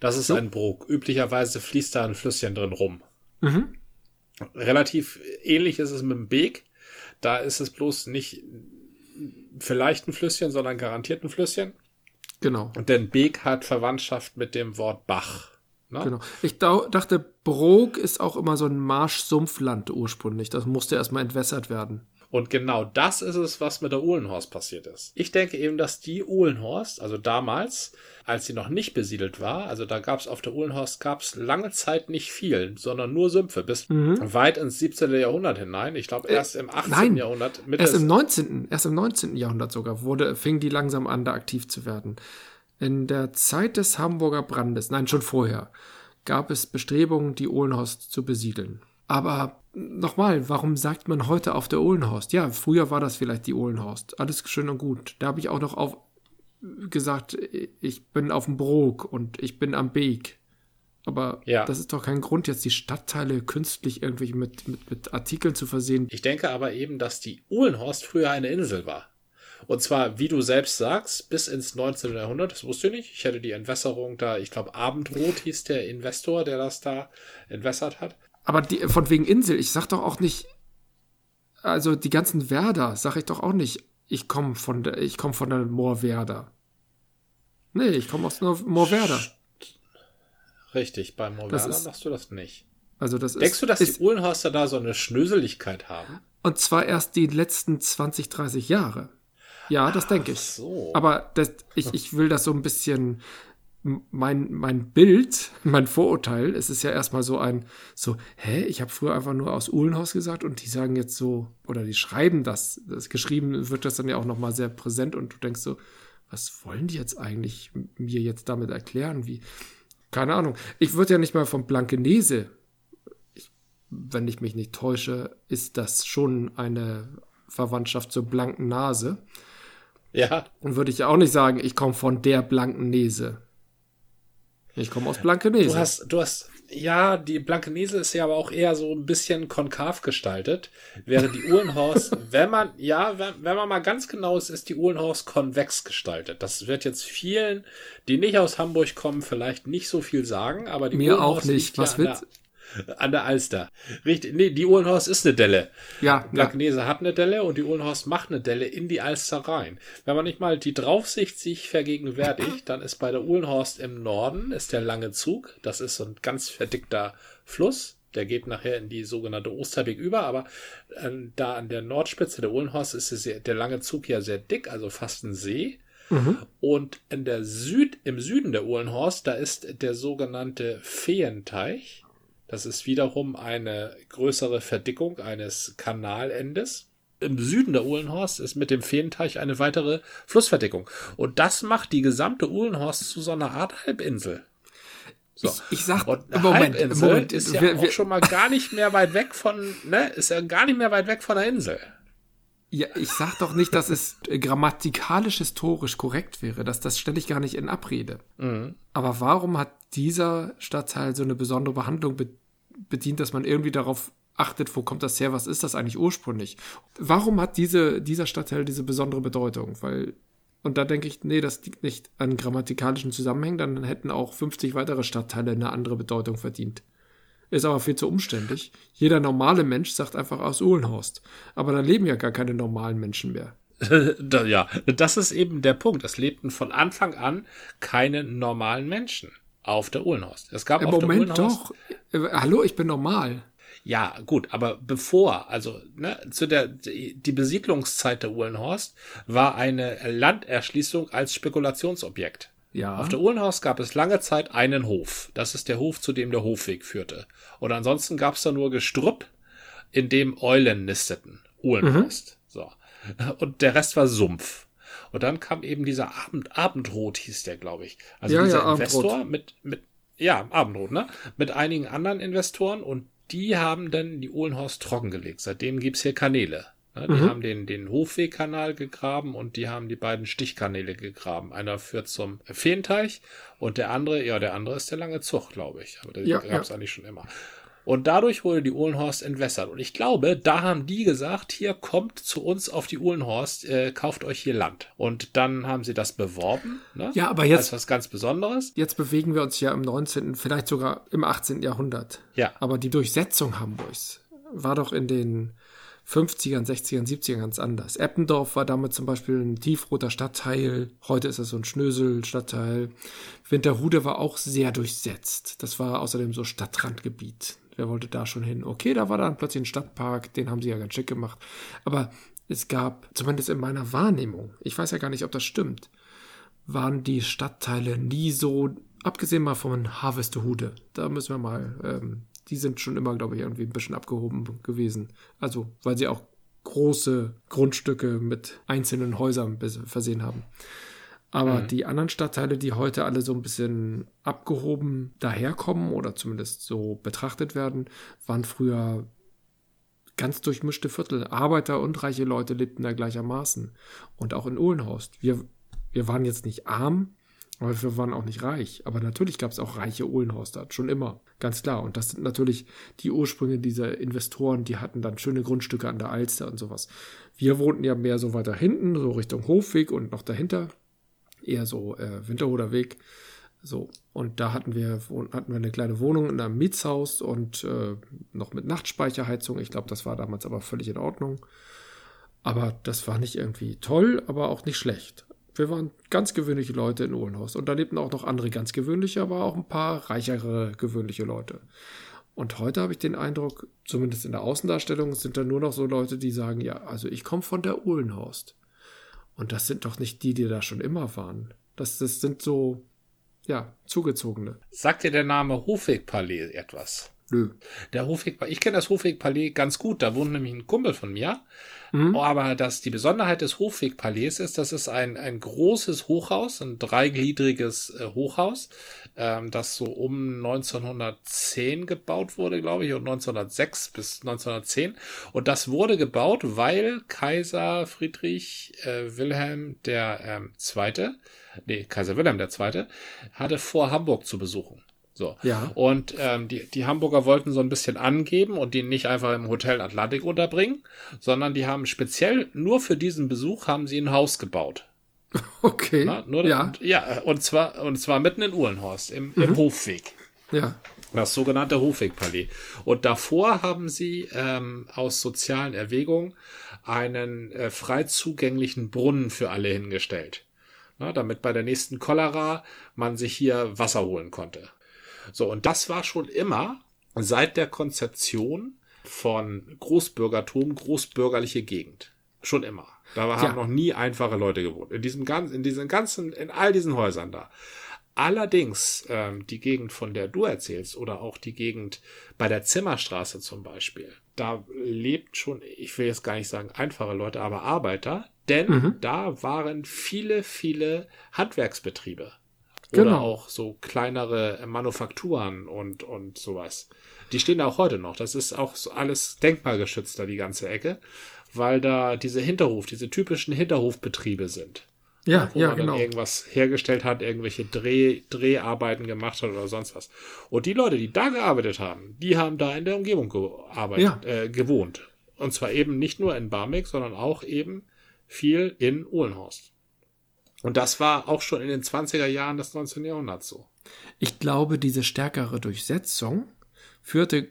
Das ist so. ein Bruch. Üblicherweise fließt da ein Flüsschen drin rum. Mhm. Relativ ähnlich ist es mit dem Beek. Da ist es bloß nicht vielleicht ein Flüsschen, sondern garantiert ein Flüsschen. Genau. Und denn Beek hat Verwandtschaft mit dem Wort Bach. Ne? Genau. Ich dachte, Brok ist auch immer so ein Marsch-Sumpfland ursprünglich. Das musste erstmal entwässert werden. Und genau das ist es, was mit der Uhlenhorst passiert ist. Ich denke eben, dass die Uhlenhorst, also damals, als sie noch nicht besiedelt war, also da gab es auf der Uhlenhorst gab's lange Zeit nicht viel, sondern nur Sümpfe bis mhm. weit ins 17. Jahrhundert hinein. Ich glaube erst im 18. Nein, Jahrhundert. Erst im 19. Erst im 19. Jahrhundert sogar wurde, fing die langsam an, da aktiv zu werden. In der Zeit des Hamburger Brandes, nein, schon vorher, gab es Bestrebungen, die Ohlenhorst zu besiedeln. Aber nochmal, warum sagt man heute auf der Ohlenhorst? Ja, früher war das vielleicht die Ohlenhorst. Alles schön und gut. Da habe ich auch noch auf gesagt, ich bin auf dem Brok und ich bin am Beek. Aber ja. das ist doch kein Grund, jetzt die Stadtteile künstlich irgendwie mit, mit, mit Artikeln zu versehen. Ich denke aber eben, dass die Uhlenhorst früher eine Insel war. Und zwar, wie du selbst sagst, bis ins 19. Jahrhundert, das wusste ich nicht. Ich hätte die Entwässerung da, ich glaube, Abendrot hieß der Investor, der das da entwässert hat. Aber die, von wegen Insel, ich sag doch auch nicht, also die ganzen Werder, sag ich doch auch nicht, ich komme von der, ich komme von der Moorwerder. Nee, ich komme aus Moorwerder. Richtig, bei Moorwerder machst du das nicht. Also das Denkst ist, du, dass ist, die Uhlenhorster da so eine Schnöseligkeit haben? Und zwar erst die letzten 20, 30 Jahre. Ja, das denke ich. So. Aber das, ich, ich will das so ein bisschen mein, mein Bild, mein Vorurteil, es ist ja erstmal so ein, so, hä, ich habe früher einfach nur aus Uhlenhaus gesagt und die sagen jetzt so, oder die schreiben das, das geschrieben wird das dann ja auch nochmal sehr präsent und du denkst so, was wollen die jetzt eigentlich mir jetzt damit erklären? Wie, keine Ahnung. Ich würde ja nicht mal von Blankenese, ich, wenn ich mich nicht täusche, ist das schon eine Verwandtschaft zur blanken Nase. Ja. Und würde ich ja auch nicht sagen, ich komme von der blanken Nese. Ich komme aus Blankenese. Du hast, du hast, ja, die Blankenese ist ja aber auch eher so ein bisschen konkav gestaltet, während die Uhlenhorst, wenn man, ja, wenn, wenn, man mal ganz genau ist, ist die Uhlenhorst konvex gestaltet. Das wird jetzt vielen, die nicht aus Hamburg kommen, vielleicht nicht so viel sagen, aber die Mir Uhlenhorst auch nicht. Was ja wird? An der Alster. Richtig. Nee, die Uhlenhorst ist eine Delle. Ja. Blankenese ja. hat eine Delle und die Uhlenhorst macht eine Delle in die Alster rein. Wenn man nicht mal die Draufsicht sich vergegenwärtigt, dann ist bei der Uhlenhorst im Norden ist der lange Zug. Das ist so ein ganz verdickter Fluss. Der geht nachher in die sogenannte Osterbeek über, aber äh, da an der Nordspitze der Uhlenhorst ist sehr, der lange Zug ja sehr dick, also fast ein See. Mhm. Und in der Süd, im Süden der Uhlenhorst, da ist der sogenannte Feenteich. Das ist wiederum eine größere Verdickung eines Kanalendes. Im Süden der Uhlenhorst ist mit dem Feenteich eine weitere Flussverdickung. Und das macht die gesamte Uhlenhorst zu so einer Art Halbinsel. So. Ich, ich sag, und Moment, Halbinsel Moment, ist ja wir, auch schon mal gar nicht mehr weit weg von, ne, ist ja gar nicht mehr weit weg von der Insel. Ja, ich sag doch nicht, dass es grammatikalisch historisch korrekt wäre. Das, das stelle ich gar nicht in Abrede. Mhm. Aber warum hat dieser Stadtteil so eine besondere Behandlung be bedient, dass man irgendwie darauf achtet, wo kommt das her, was ist das eigentlich ursprünglich? Warum hat diese, dieser Stadtteil diese besondere Bedeutung? Weil, und da denke ich, nee, das liegt nicht an grammatikalischen Zusammenhängen, dann hätten auch 50 weitere Stadtteile eine andere Bedeutung verdient. Ist aber viel zu umständlich. Jeder normale Mensch sagt einfach aus Uhlenhorst. Aber da leben ja gar keine normalen Menschen mehr. ja, das ist eben der Punkt. Es lebten von Anfang an keine normalen Menschen auf der Uhlenhorst. Es gab Im auf Moment der Uhlenhorst, doch. Äh, hallo, ich bin normal. Ja, gut, aber bevor, also ne, zu der die Besiedlungszeit der Uhlenhorst war eine Landerschließung als Spekulationsobjekt. Ja. Auf der Uhlenhorst gab es lange Zeit einen Hof. Das ist der Hof, zu dem der Hofweg führte. Und ansonsten gab es da nur Gestrüpp, in dem Eulen nisteten. Uhlenhorst. Mhm. So. Und der Rest war Sumpf. Und dann kam eben dieser Abend, Abendrot hieß der, glaube ich. Also ja, dieser ja, Investor mit, mit, ja, Abendrot, ne? Mit einigen anderen Investoren und die haben dann die Uhlenhorst trockengelegt. Seitdem gibt's hier Kanäle. Die mhm. haben den, den Hofwegkanal gegraben und die haben die beiden Stichkanäle gegraben. Einer führt zum Feenteich und der andere, ja, der andere ist der lange Zug, glaube ich. Aber der ja, gab es ja. eigentlich schon immer. Und dadurch wurde die Uhlenhorst entwässert. Und ich glaube, da haben die gesagt, hier kommt zu uns auf die Uhlenhorst, äh, kauft euch hier Land. Und dann haben sie das beworben. Ne? Ja, aber jetzt. Als was ganz Besonderes. Jetzt bewegen wir uns ja im 19., vielleicht sogar im 18. Jahrhundert. Ja. Aber die Durchsetzung Hamburgs war doch in den 50ern, 60ern, 70ern ganz anders. Eppendorf war damit zum Beispiel ein tiefroter Stadtteil. Heute ist es so ein Schnösel-Stadtteil. Winterhude war auch sehr durchsetzt. Das war außerdem so Stadtrandgebiet. Wer wollte da schon hin? Okay, da war dann plötzlich ein Stadtpark, den haben sie ja ganz schick gemacht. Aber es gab, zumindest in meiner Wahrnehmung, ich weiß ja gar nicht, ob das stimmt, waren die Stadtteile nie so, abgesehen mal von Harvestehude, da müssen wir mal, ähm, die sind schon immer, glaube ich, irgendwie ein bisschen abgehoben gewesen. Also, weil sie auch große Grundstücke mit einzelnen Häusern versehen haben. Aber mhm. die anderen Stadtteile, die heute alle so ein bisschen abgehoben daherkommen oder zumindest so betrachtet werden, waren früher ganz durchmischte Viertel. Arbeiter und reiche Leute lebten da gleichermaßen. Und auch in Uhlenhorst. Wir, wir waren jetzt nicht arm, aber wir waren auch nicht reich. Aber natürlich gab es auch reiche Uhlenhorster, schon immer. Ganz klar. Und das sind natürlich die Ursprünge dieser Investoren, die hatten dann schöne Grundstücke an der Alster und sowas. Wir wohnten ja mehr so weiter hinten, so Richtung Hofweg und noch dahinter eher so äh, Winterhuder Weg. So, und da hatten wir, hatten wir eine kleine Wohnung in einem Mietshaus und äh, noch mit Nachtspeicherheizung. Ich glaube, das war damals aber völlig in Ordnung. Aber das war nicht irgendwie toll, aber auch nicht schlecht. Wir waren ganz gewöhnliche Leute in Uhlenhaus. Und da lebten auch noch andere ganz gewöhnliche, aber auch ein paar reichere gewöhnliche Leute. Und heute habe ich den Eindruck, zumindest in der Außendarstellung, sind da nur noch so Leute, die sagen, ja, also ich komme von der Uhlenhorst. Und das sind doch nicht die, die da schon immer waren. Das, das sind so, ja, zugezogene. Sagt dir der Name Hofwegpalais etwas? Nö. Der Hofweg, ich kenne das Hofwegpalais ganz gut. Da wohnt nämlich ein Kumpel von mir. Mhm. Aber das, die Besonderheit des Hofwegpalais ist, das ist ein, ein großes Hochhaus, ein dreigliedriges äh, Hochhaus, ähm, das so um 1910 gebaut wurde, glaube ich, und 1906 bis 1910. Und das wurde gebaut, weil Kaiser Friedrich äh, Wilhelm der ähm, Zweite, nee, Kaiser Wilhelm der Zweite, hatte vor, Hamburg zu besuchen. So. Ja. Und ähm, die, die Hamburger wollten so ein bisschen angeben und die nicht einfach im Hotel Atlantik unterbringen, sondern die haben speziell nur für diesen Besuch haben sie ein Haus gebaut. Okay. Na, nur, ja. ja, und zwar, und zwar mitten in Uhlenhorst, im, mhm. im Hofweg. Ja. Das sogenannte Hofwegpalais. Und davor haben sie ähm, aus sozialen Erwägungen einen äh, frei zugänglichen Brunnen für alle hingestellt. Na, damit bei der nächsten Cholera man sich hier Wasser holen konnte. So, und das war schon immer seit der Konzeption von Großbürgertum, großbürgerliche Gegend. Schon immer. Da haben ja. noch nie einfache Leute gewohnt. In diesem ganzen, in diesen ganzen, in all diesen Häusern da. Allerdings ähm, die Gegend, von der du erzählst, oder auch die Gegend bei der Zimmerstraße zum Beispiel, da lebt schon, ich will jetzt gar nicht sagen einfache Leute, aber Arbeiter, denn mhm. da waren viele, viele Handwerksbetriebe. Oder genau. auch so kleinere Manufakturen und, und sowas. Die stehen da auch heute noch. Das ist auch so alles denkmalgeschützt da, die ganze Ecke weil da diese Hinterhof, diese typischen Hinterhofbetriebe sind. Ja, wo ja, man genau. dann irgendwas hergestellt hat, irgendwelche Dreh, Dreharbeiten gemacht hat oder sonst was. Und die Leute, die da gearbeitet haben, die haben da in der Umgebung gearbeitet, ja. äh, gewohnt. Und zwar eben nicht nur in Barmbek, sondern auch eben viel in Uhlenhorst. Und das war auch schon in den 20er Jahren des 19. Jahrhunderts so. Ich glaube, diese stärkere Durchsetzung führte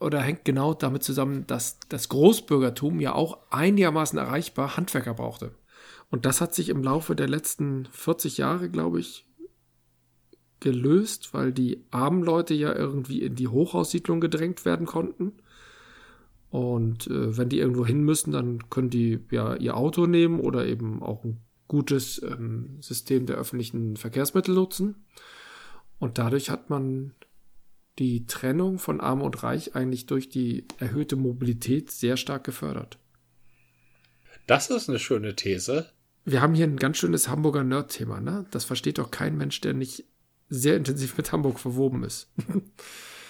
oder hängt genau damit zusammen, dass das Großbürgertum ja auch einigermaßen erreichbar Handwerker brauchte. Und das hat sich im Laufe der letzten 40 Jahre, glaube ich, gelöst, weil die armen Leute ja irgendwie in die Hochhaussiedlung gedrängt werden konnten. Und äh, wenn die irgendwo hin müssen, dann können die ja ihr Auto nehmen oder eben auch ein gutes ähm, System der öffentlichen Verkehrsmittel nutzen. Und dadurch hat man die Trennung von Arm und Reich eigentlich durch die erhöhte Mobilität sehr stark gefördert. Das ist eine schöne These. Wir haben hier ein ganz schönes Hamburger Nerd-Thema, ne? Das versteht doch kein Mensch, der nicht sehr intensiv mit Hamburg verwoben ist.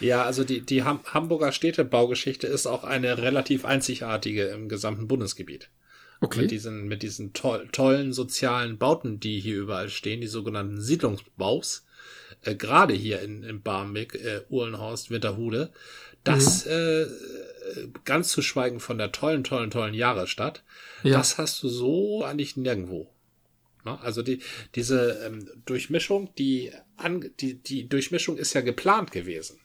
Ja, also die, die Ham Hamburger Städtebaugeschichte ist auch eine relativ einzigartige im gesamten Bundesgebiet. Okay. Mit diesen, mit diesen toll, tollen sozialen Bauten, die hier überall stehen, die sogenannten Siedlungsbaus, äh, gerade hier in, in Barmbek, äh, Uhlenhorst, Winterhude, das, mhm. äh, ganz zu schweigen von der tollen, tollen, tollen Jahresstadt, ja. das hast du so eigentlich nirgendwo. Ne? Also die, diese ähm, Durchmischung, die, an, die, die Durchmischung ist ja geplant gewesen.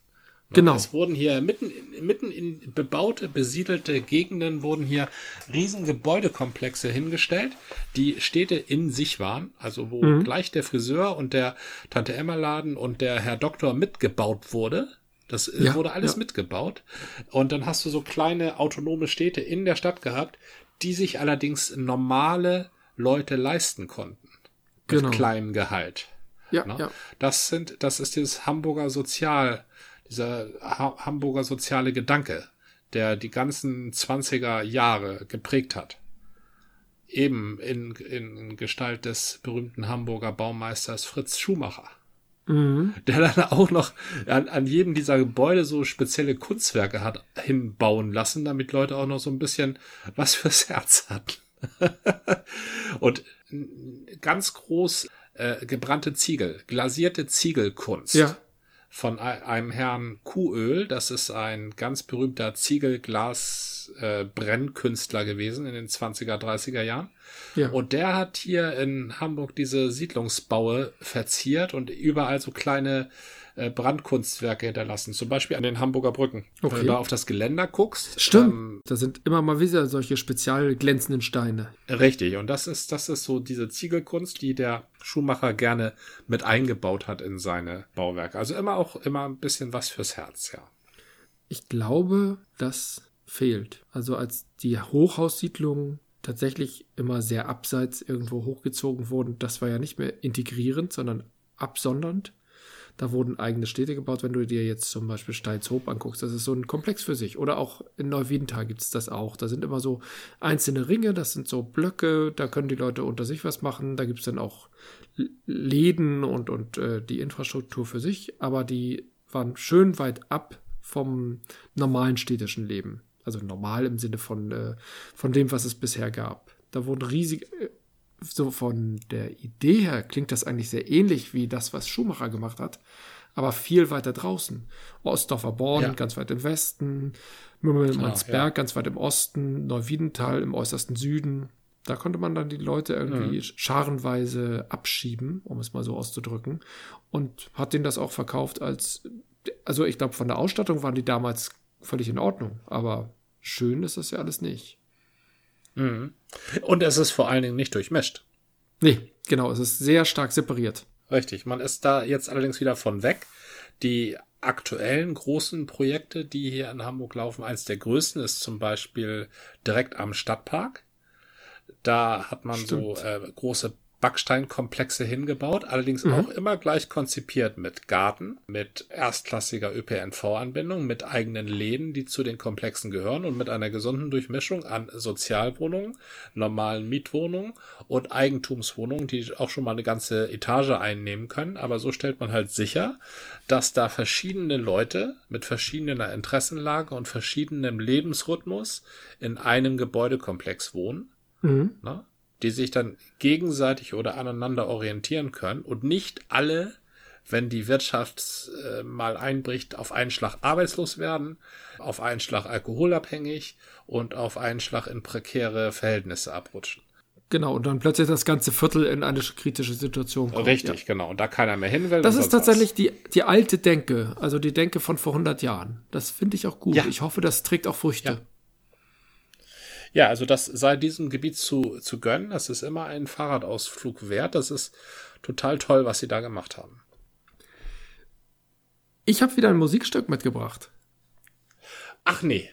Genau. Es wurden hier mitten, mitten in bebaute, besiedelte Gegenden wurden hier riesen Gebäudekomplexe hingestellt, die Städte in sich waren, also wo mhm. gleich der Friseur und der Tante Emma Laden und der Herr Doktor mitgebaut wurde. Das äh, ja, wurde alles ja. mitgebaut. Und dann hast du so kleine autonome Städte in der Stadt gehabt, die sich allerdings normale Leute leisten konnten. Mit genau. kleinem Gehalt. Ja, ne? ja. Das sind, das ist dieses Hamburger Sozial, dieser ha Hamburger soziale Gedanke, der die ganzen 20er Jahre geprägt hat. Eben in, in Gestalt des berühmten Hamburger Baumeisters Fritz Schumacher. Mhm. Der dann auch noch an, an jedem dieser Gebäude so spezielle Kunstwerke hat hinbauen lassen, damit Leute auch noch so ein bisschen was fürs Herz hatten. Und ganz groß äh, gebrannte Ziegel, glasierte Ziegelkunst. Ja von einem Herrn Kuhöl. Das ist ein ganz berühmter Ziegelglas-Brennkünstler äh, gewesen in den 20er, 30er Jahren. Ja. Und der hat hier in Hamburg diese Siedlungsbaue verziert und überall so kleine äh, Brandkunstwerke hinterlassen, zum Beispiel an den Hamburger Brücken. Okay. Wenn du da auf das Geländer guckst. Stimmt. Ähm, da sind immer mal wieder solche spezial glänzenden Steine. Richtig. Und das ist, das ist so diese Ziegelkunst, die der Schuhmacher gerne mit eingebaut hat in seine Bauwerke. Also immer auch immer ein bisschen was fürs Herz, ja. Ich glaube, das fehlt. Also als die Hochhaussiedlungen tatsächlich immer sehr abseits irgendwo hochgezogen wurden, das war ja nicht mehr integrierend, sondern absondernd. Da wurden eigene Städte gebaut. Wenn du dir jetzt zum Beispiel Steilshoop anguckst, das ist so ein Komplex für sich. Oder auch in Neuwiedental gibt es das auch. Da sind immer so einzelne Ringe, das sind so Blöcke, da können die Leute unter sich was machen. Da gibt es dann auch Läden und, und äh, die Infrastruktur für sich. Aber die waren schön weit ab vom normalen städtischen Leben. Also normal im Sinne von, äh, von dem, was es bisher gab. Da wurden riesige, äh, so von der Idee her klingt das eigentlich sehr ähnlich wie das, was Schumacher gemacht hat, aber viel weiter draußen. Ostdorfer Born ja. ganz weit im Westen, Mümmelmannsberg ah, ja. ganz weit im Osten, Neuwiedental im äußersten Süden. Da konnte man dann die Leute irgendwie mhm. scharenweise abschieben, um es mal so auszudrücken, und hat denen das auch verkauft als, also ich glaube, von der Ausstattung waren die damals völlig in Ordnung, aber schön ist das ja alles nicht. Mhm. Und es ist vor allen Dingen nicht durchmischt. Nee, genau, es ist sehr stark separiert. Richtig, man ist da jetzt allerdings wieder von weg. Die aktuellen großen Projekte, die hier in Hamburg laufen, eins der größten ist zum Beispiel direkt am Stadtpark. Da hat man Stimmt. so äh, große Backsteinkomplexe hingebaut, allerdings mhm. auch immer gleich konzipiert mit Garten, mit erstklassiger ÖPNV-Anbindung, mit eigenen Läden, die zu den Komplexen gehören und mit einer gesunden Durchmischung an Sozialwohnungen, normalen Mietwohnungen und Eigentumswohnungen, die auch schon mal eine ganze Etage einnehmen können. Aber so stellt man halt sicher, dass da verschiedene Leute mit verschiedener Interessenlage und verschiedenem Lebensrhythmus in einem Gebäudekomplex wohnen. Mhm. Na? Die sich dann gegenseitig oder aneinander orientieren können und nicht alle, wenn die Wirtschaft äh, mal einbricht, auf einen Schlag arbeitslos werden, auf einen Schlag alkoholabhängig und auf einen Schlag in prekäre Verhältnisse abrutschen. Genau, und dann plötzlich das ganze Viertel in eine kritische Situation kommt. Richtig, ja. genau. Und da keiner mehr hin will. Das ist tatsächlich die, die alte Denke, also die Denke von vor 100 Jahren. Das finde ich auch gut. Ja. Ich hoffe, das trägt auch Früchte. Ja. Ja, also das sei diesem Gebiet zu, zu gönnen. Das ist immer ein Fahrradausflug wert. Das ist total toll, was sie da gemacht haben. Ich habe wieder ein Musikstück mitgebracht. Ach nee.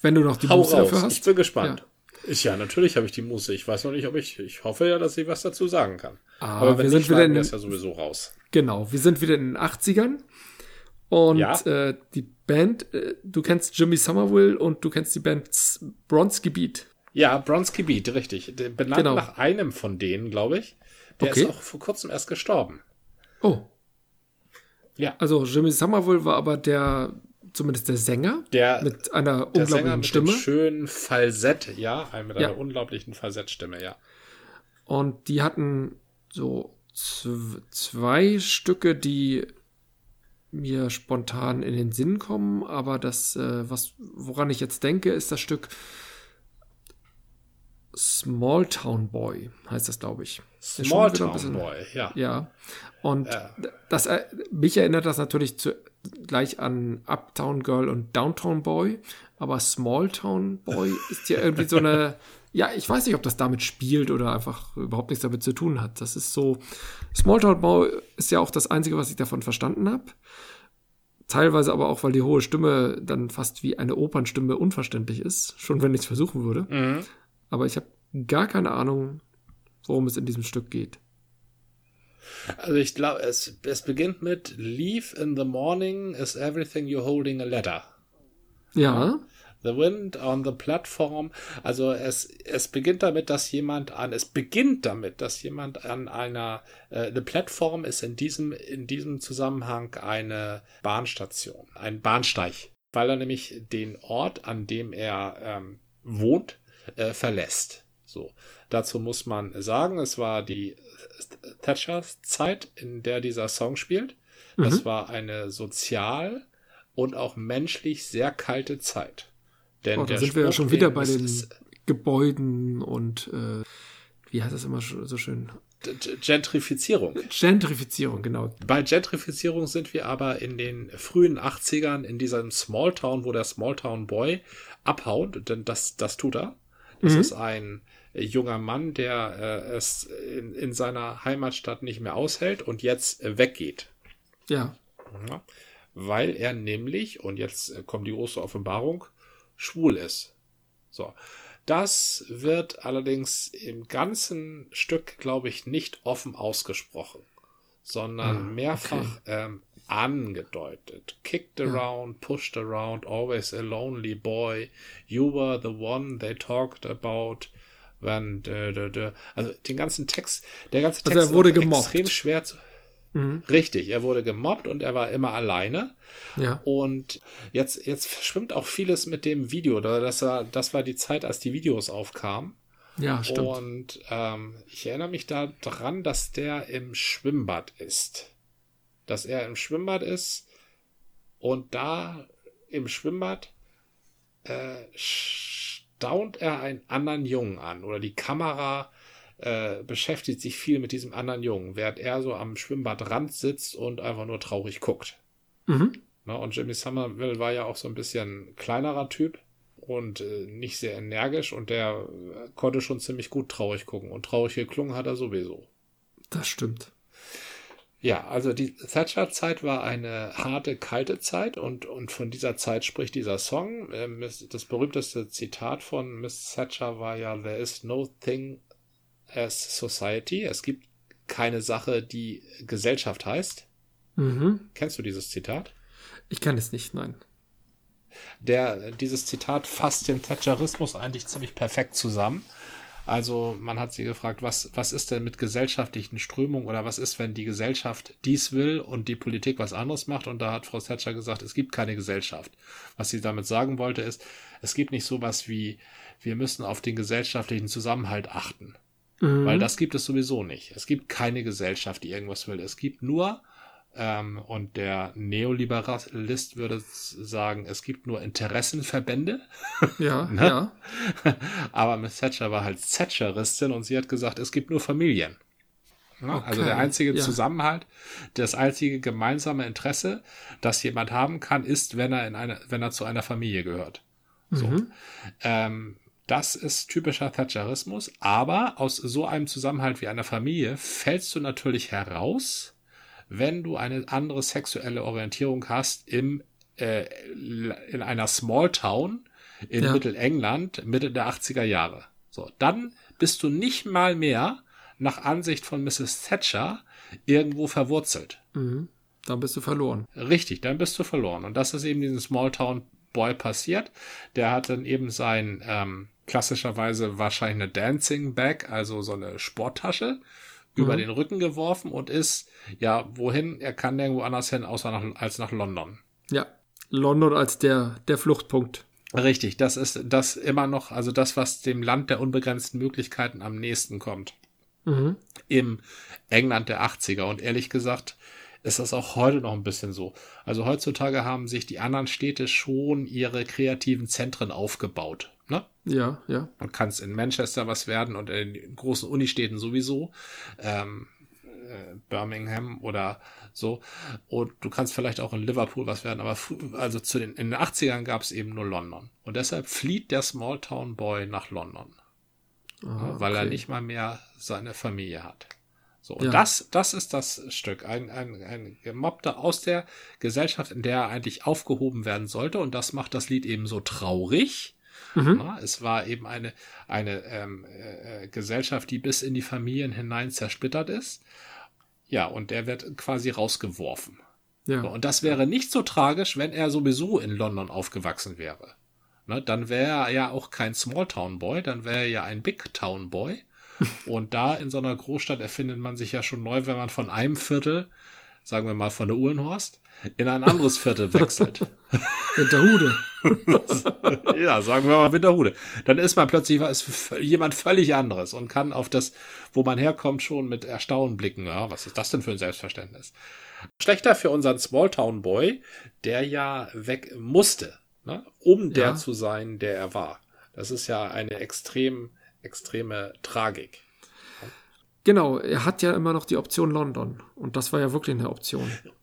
Wenn du noch die Hau Muße raus. dafür hast. Ich bin gespannt. Ja. Ich, ja, natürlich habe ich die Muße. Ich weiß noch nicht, ob ich. Ich hoffe ja, dass ich was dazu sagen kann. Ah, Aber wenn wir sind wieder in, ja sowieso raus. Genau, wir sind wieder in den 80ern. Und ja. äh, die Band, äh, du kennst Jimmy Somerville und du kennst die Band Bronze Beat. Ja, Bronze Beat, richtig. Benannt genau. nach einem von denen, glaube ich. Der okay. ist auch vor kurzem erst gestorben. Oh. Ja. Also Jimmy Somerville war aber der, zumindest der Sänger, der, mit einer der unglaublichen Sänger mit Stimme. Schönen Falsett, ja, mit einer ja. unglaublichen Falsettstimme, ja. Und die hatten so zwei Stücke, die mir spontan in den Sinn kommen, aber das, äh, was, woran ich jetzt denke, ist das Stück Small Town Boy, heißt das, glaube ich. Small Town bisschen, Boy, ja. Ja. Und ja. das, äh, mich erinnert das natürlich zu, gleich an Uptown Girl und Downtown Boy, aber Small Town Boy ist ja irgendwie so eine, ja, ich weiß nicht, ob das damit spielt oder einfach überhaupt nichts damit zu tun hat. Das ist so, Small Town Boy ist ja auch das Einzige, was ich davon verstanden habe. Teilweise aber auch, weil die hohe Stimme dann fast wie eine Opernstimme unverständlich ist, schon wenn ich es versuchen würde. Mhm. Aber ich habe gar keine Ahnung, worum es in diesem Stück geht. Also ich glaube, es, es beginnt mit Leave in the morning is everything you're holding a letter. Ja. The wind on the platform. Also es, es beginnt damit, dass jemand an, es beginnt damit, dass jemand an einer, äh, eine Plattform ist in diesem, in diesem Zusammenhang eine Bahnstation, ein Bahnsteig, weil er nämlich den Ort, an dem er ähm, wohnt, äh, verlässt. So. Dazu muss man sagen, es war die Thatchers Zeit, in der dieser Song spielt. Das mhm. war eine sozial und auch menschlich sehr kalte Zeit. Denn oh, da sind wir ja schon wieder bei den Gebäuden und äh, wie heißt das immer so schön? Gentrifizierung. Gentrifizierung, genau. Bei Gentrifizierung sind wir aber in den frühen 80ern in diesem Smalltown, wo der Smalltown Boy abhaut, denn das, das tut er. Das mhm. ist ein junger Mann, der äh, es in, in, seiner Heimatstadt nicht mehr aushält und jetzt äh, weggeht. Ja. ja. Weil er nämlich, und jetzt kommt die große Offenbarung, schwul ist. So. Das wird allerdings im ganzen Stück, glaube ich, nicht offen ausgesprochen, sondern ah, mehrfach okay. ähm, angedeutet. Kicked around, pushed around, always a lonely boy. You were the one they talked about. When, dö, dö, dö. Also den ganzen Text, der ganze Text also er wurde gemobbt. extrem schwer zu. Mhm. Richtig, er wurde gemobbt und er war immer alleine. Ja. Und jetzt, jetzt verschwimmt auch vieles mit dem Video. Das war, das war die Zeit, als die Videos aufkamen. Ja, stimmt. Und ähm, ich erinnere mich daran, dass der im Schwimmbad ist dass er im Schwimmbad ist und da im Schwimmbad äh, staunt er einen anderen Jungen an oder die Kamera äh, beschäftigt sich viel mit diesem anderen Jungen, während er so am Schwimmbadrand sitzt und einfach nur traurig guckt. Mhm. Na, und Jimmy Somerville war ja auch so ein bisschen kleinerer Typ und äh, nicht sehr energisch und der konnte schon ziemlich gut traurig gucken und traurig geklungen hat er sowieso. Das stimmt. Ja, also die Thatcher-Zeit war eine harte, kalte Zeit und, und von dieser Zeit spricht dieser Song. Ähm, das berühmteste Zitat von Miss Thatcher war ja, There is no thing as society. Es gibt keine Sache, die Gesellschaft heißt. Mhm. Kennst du dieses Zitat? Ich kann es nicht, nein. Der, dieses Zitat fasst den Thatcherismus eigentlich ziemlich perfekt zusammen. Also man hat sie gefragt, was, was ist denn mit gesellschaftlichen Strömungen oder was ist, wenn die Gesellschaft dies will und die Politik was anderes macht? Und da hat Frau Thatcher gesagt, es gibt keine Gesellschaft. Was sie damit sagen wollte ist, es gibt nicht sowas wie, wir müssen auf den gesellschaftlichen Zusammenhalt achten. Mhm. Weil das gibt es sowieso nicht. Es gibt keine Gesellschaft, die irgendwas will. Es gibt nur ähm, und der Neoliberalist würde sagen, es gibt nur Interessenverbände. Ja, ne? ja. Aber Miss Thatcher war halt Thatcheristin und sie hat gesagt, es gibt nur Familien. Ne? Okay, also der einzige ja. Zusammenhalt, das einzige gemeinsame Interesse, das jemand haben kann, ist, wenn er in eine, wenn er zu einer Familie gehört. So. Mhm. Ähm, das ist typischer Thatcherismus, aber aus so einem Zusammenhalt wie einer Familie fällst du natürlich heraus, wenn du eine andere sexuelle Orientierung hast im, äh, in einer Small Town in ja. Mittelengland, Mitte der 80er Jahre. So, dann bist du nicht mal mehr nach Ansicht von Mrs. Thatcher irgendwo verwurzelt. Mhm. Dann bist du verloren. Richtig, dann bist du verloren. Und das ist eben diesem Small Town Boy passiert. Der hat dann eben sein ähm, klassischerweise wahrscheinlich eine Dancing Bag, also so eine Sporttasche über den Rücken geworfen und ist, ja, wohin? Er kann nirgendwo anders hin, außer nach, als nach London. Ja, London als der, der Fluchtpunkt. Richtig, das ist das immer noch, also das, was dem Land der unbegrenzten Möglichkeiten am nächsten kommt. Mhm. Im England der 80er. Und ehrlich gesagt, ist das auch heute noch ein bisschen so. Also heutzutage haben sich die anderen Städte schon ihre kreativen Zentren aufgebaut. Ne? Ja, ja. Man kann es in Manchester was werden und in großen Unistädten sowieso. Ähm, äh, Birmingham oder so. Und du kannst vielleicht auch in Liverpool was werden, aber also zu den, in den 80ern gab es eben nur London. Und deshalb flieht der Smalltown Boy nach London. Ah, weil er nicht mal mehr seine Familie hat. So, und ja. das, das ist das Stück. Ein, ein, ein Gemobbter aus der Gesellschaft, in der er eigentlich aufgehoben werden sollte. Und das macht das Lied eben so traurig. Mhm. Na, es war eben eine, eine ähm, äh, Gesellschaft, die bis in die Familien hinein zersplittert ist. Ja, und der wird quasi rausgeworfen. Ja. Und das wäre nicht so tragisch, wenn er sowieso in London aufgewachsen wäre. Ne, dann wäre er ja auch kein Smalltown Boy, dann wäre er ja ein Big Town Boy. Und da in so einer Großstadt erfindet man sich ja schon neu, wenn man von einem Viertel, sagen wir mal von der Uhlenhorst, in ein anderes Viertel wechselt. Winterhude. ja, sagen wir mal Winterhude. Dann ist man plötzlich ist jemand völlig anderes und kann auf das, wo man herkommt, schon mit Erstaunen blicken. Ja, was ist das denn für ein Selbstverständnis? Schlechter für unseren Smalltown Boy, der ja weg musste ne? um der ja. zu sein, der er war. Das ist ja eine extrem, extreme Tragik. Genau, er hat ja immer noch die Option London. Und das war ja wirklich eine Option.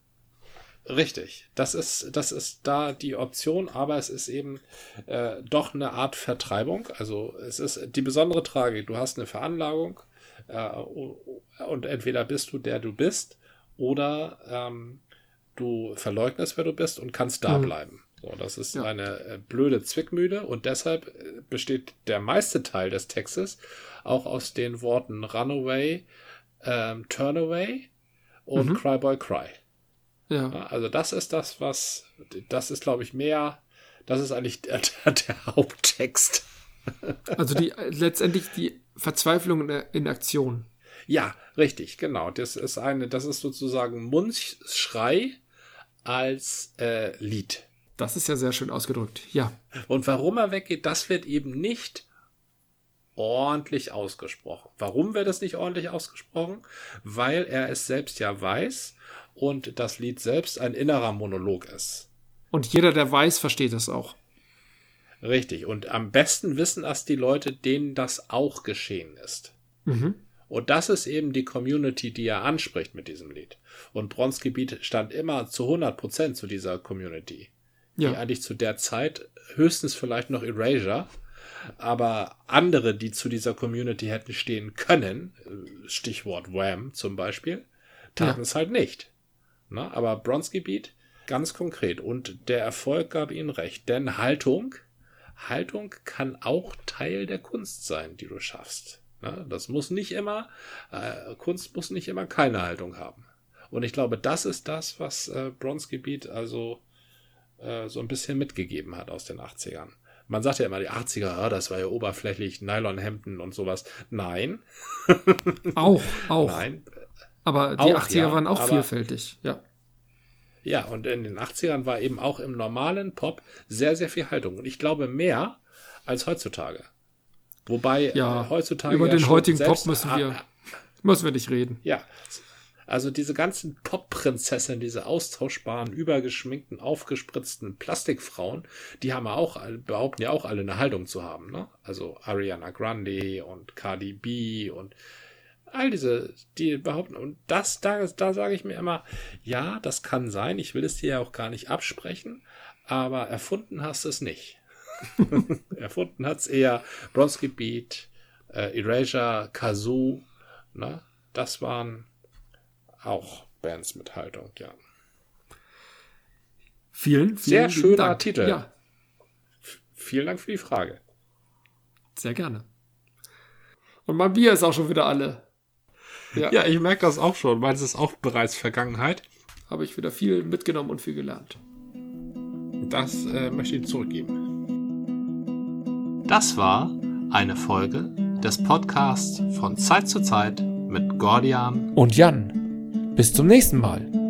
Richtig, das ist, das ist da die Option, aber es ist eben äh, doch eine Art Vertreibung. Also es ist die besondere Tragik. Du hast eine Veranlagung äh, und entweder bist du der du bist oder ähm, du verleugnest, wer du bist und kannst da mhm. bleiben. So, das ist ja. eine äh, blöde Zwickmühle und deshalb äh, besteht der meiste Teil des Textes auch aus den Worten Runaway, ähm, Turnaway und mhm. Cry Boy Cry. Ja. Also das ist das, was, das ist glaube ich mehr, das ist eigentlich der, der, der Haupttext. Also die letztendlich die Verzweiflung in, in Aktion. Ja, richtig, genau. Das ist eine, das ist sozusagen Mundschrei als äh, Lied. Das ist ja sehr schön ausgedrückt, ja. Und warum er weggeht, das wird eben nicht ordentlich ausgesprochen. Warum wird es nicht ordentlich ausgesprochen? Weil er es selbst ja weiß und das Lied selbst ein innerer Monolog ist. Und jeder, der weiß, versteht es auch. Richtig. Und am besten wissen das die Leute, denen das auch geschehen ist. Mhm. Und das ist eben die Community, die er anspricht mit diesem Lied. Und Bronzegebiet stand immer zu 100 Prozent zu dieser Community ja. die eigentlich zu der Zeit höchstens vielleicht noch Erasure, aber andere, die zu dieser Community hätten stehen können, Stichwort Wham zum Beispiel, taten ja. es halt nicht. Na, aber Bronzegebiet ganz konkret und der Erfolg gab ihnen recht, denn Haltung, Haltung kann auch Teil der Kunst sein, die du schaffst. Na, das muss nicht immer, äh, Kunst muss nicht immer keine Haltung haben. Und ich glaube, das ist das, was äh, Bronzegebiet also äh, so ein bisschen mitgegeben hat aus den 80ern. Man sagt ja immer, die 80er, ja, das war ja oberflächlich, Nylonhemden und sowas. Nein. auch, auch. Nein. Aber die auch, 80er ja, waren auch vielfältig, ja. Ja, und in den 80ern war eben auch im normalen Pop sehr, sehr viel Haltung. Und ich glaube mehr als heutzutage. Wobei ja, äh, heutzutage. Über ja den heutigen Pop müssen wir, müssen wir nicht reden. Ja, also diese ganzen Pop-Prinzessinnen, diese austauschbaren, übergeschminkten, aufgespritzten Plastikfrauen, die haben auch, behaupten ja auch alle eine Haltung zu haben, ne? Also Ariana Grande und Cardi B und all diese, die behaupten, und das, da, da sage ich mir immer, ja, das kann sein, ich will es dir ja auch gar nicht absprechen, aber erfunden hast du es nicht. erfunden hat es eher Bronski Beat, äh, Erasure, Kazoo, ne? Das waren auch Bands mit Haltung, ja. Vielen, vielen Sehr schöner Dank. Titel. Ja. Vielen Dank für die Frage. Sehr gerne. Und mein Bier ist auch schon wieder alle. Ja, ja ich merke das auch schon, weil es ist auch bereits Vergangenheit. Habe ich wieder viel mitgenommen und viel gelernt. Das äh, möchte ich zurückgeben. Das war eine Folge des Podcasts von Zeit zu Zeit mit Gordian und Jan. Bis zum nächsten Mal.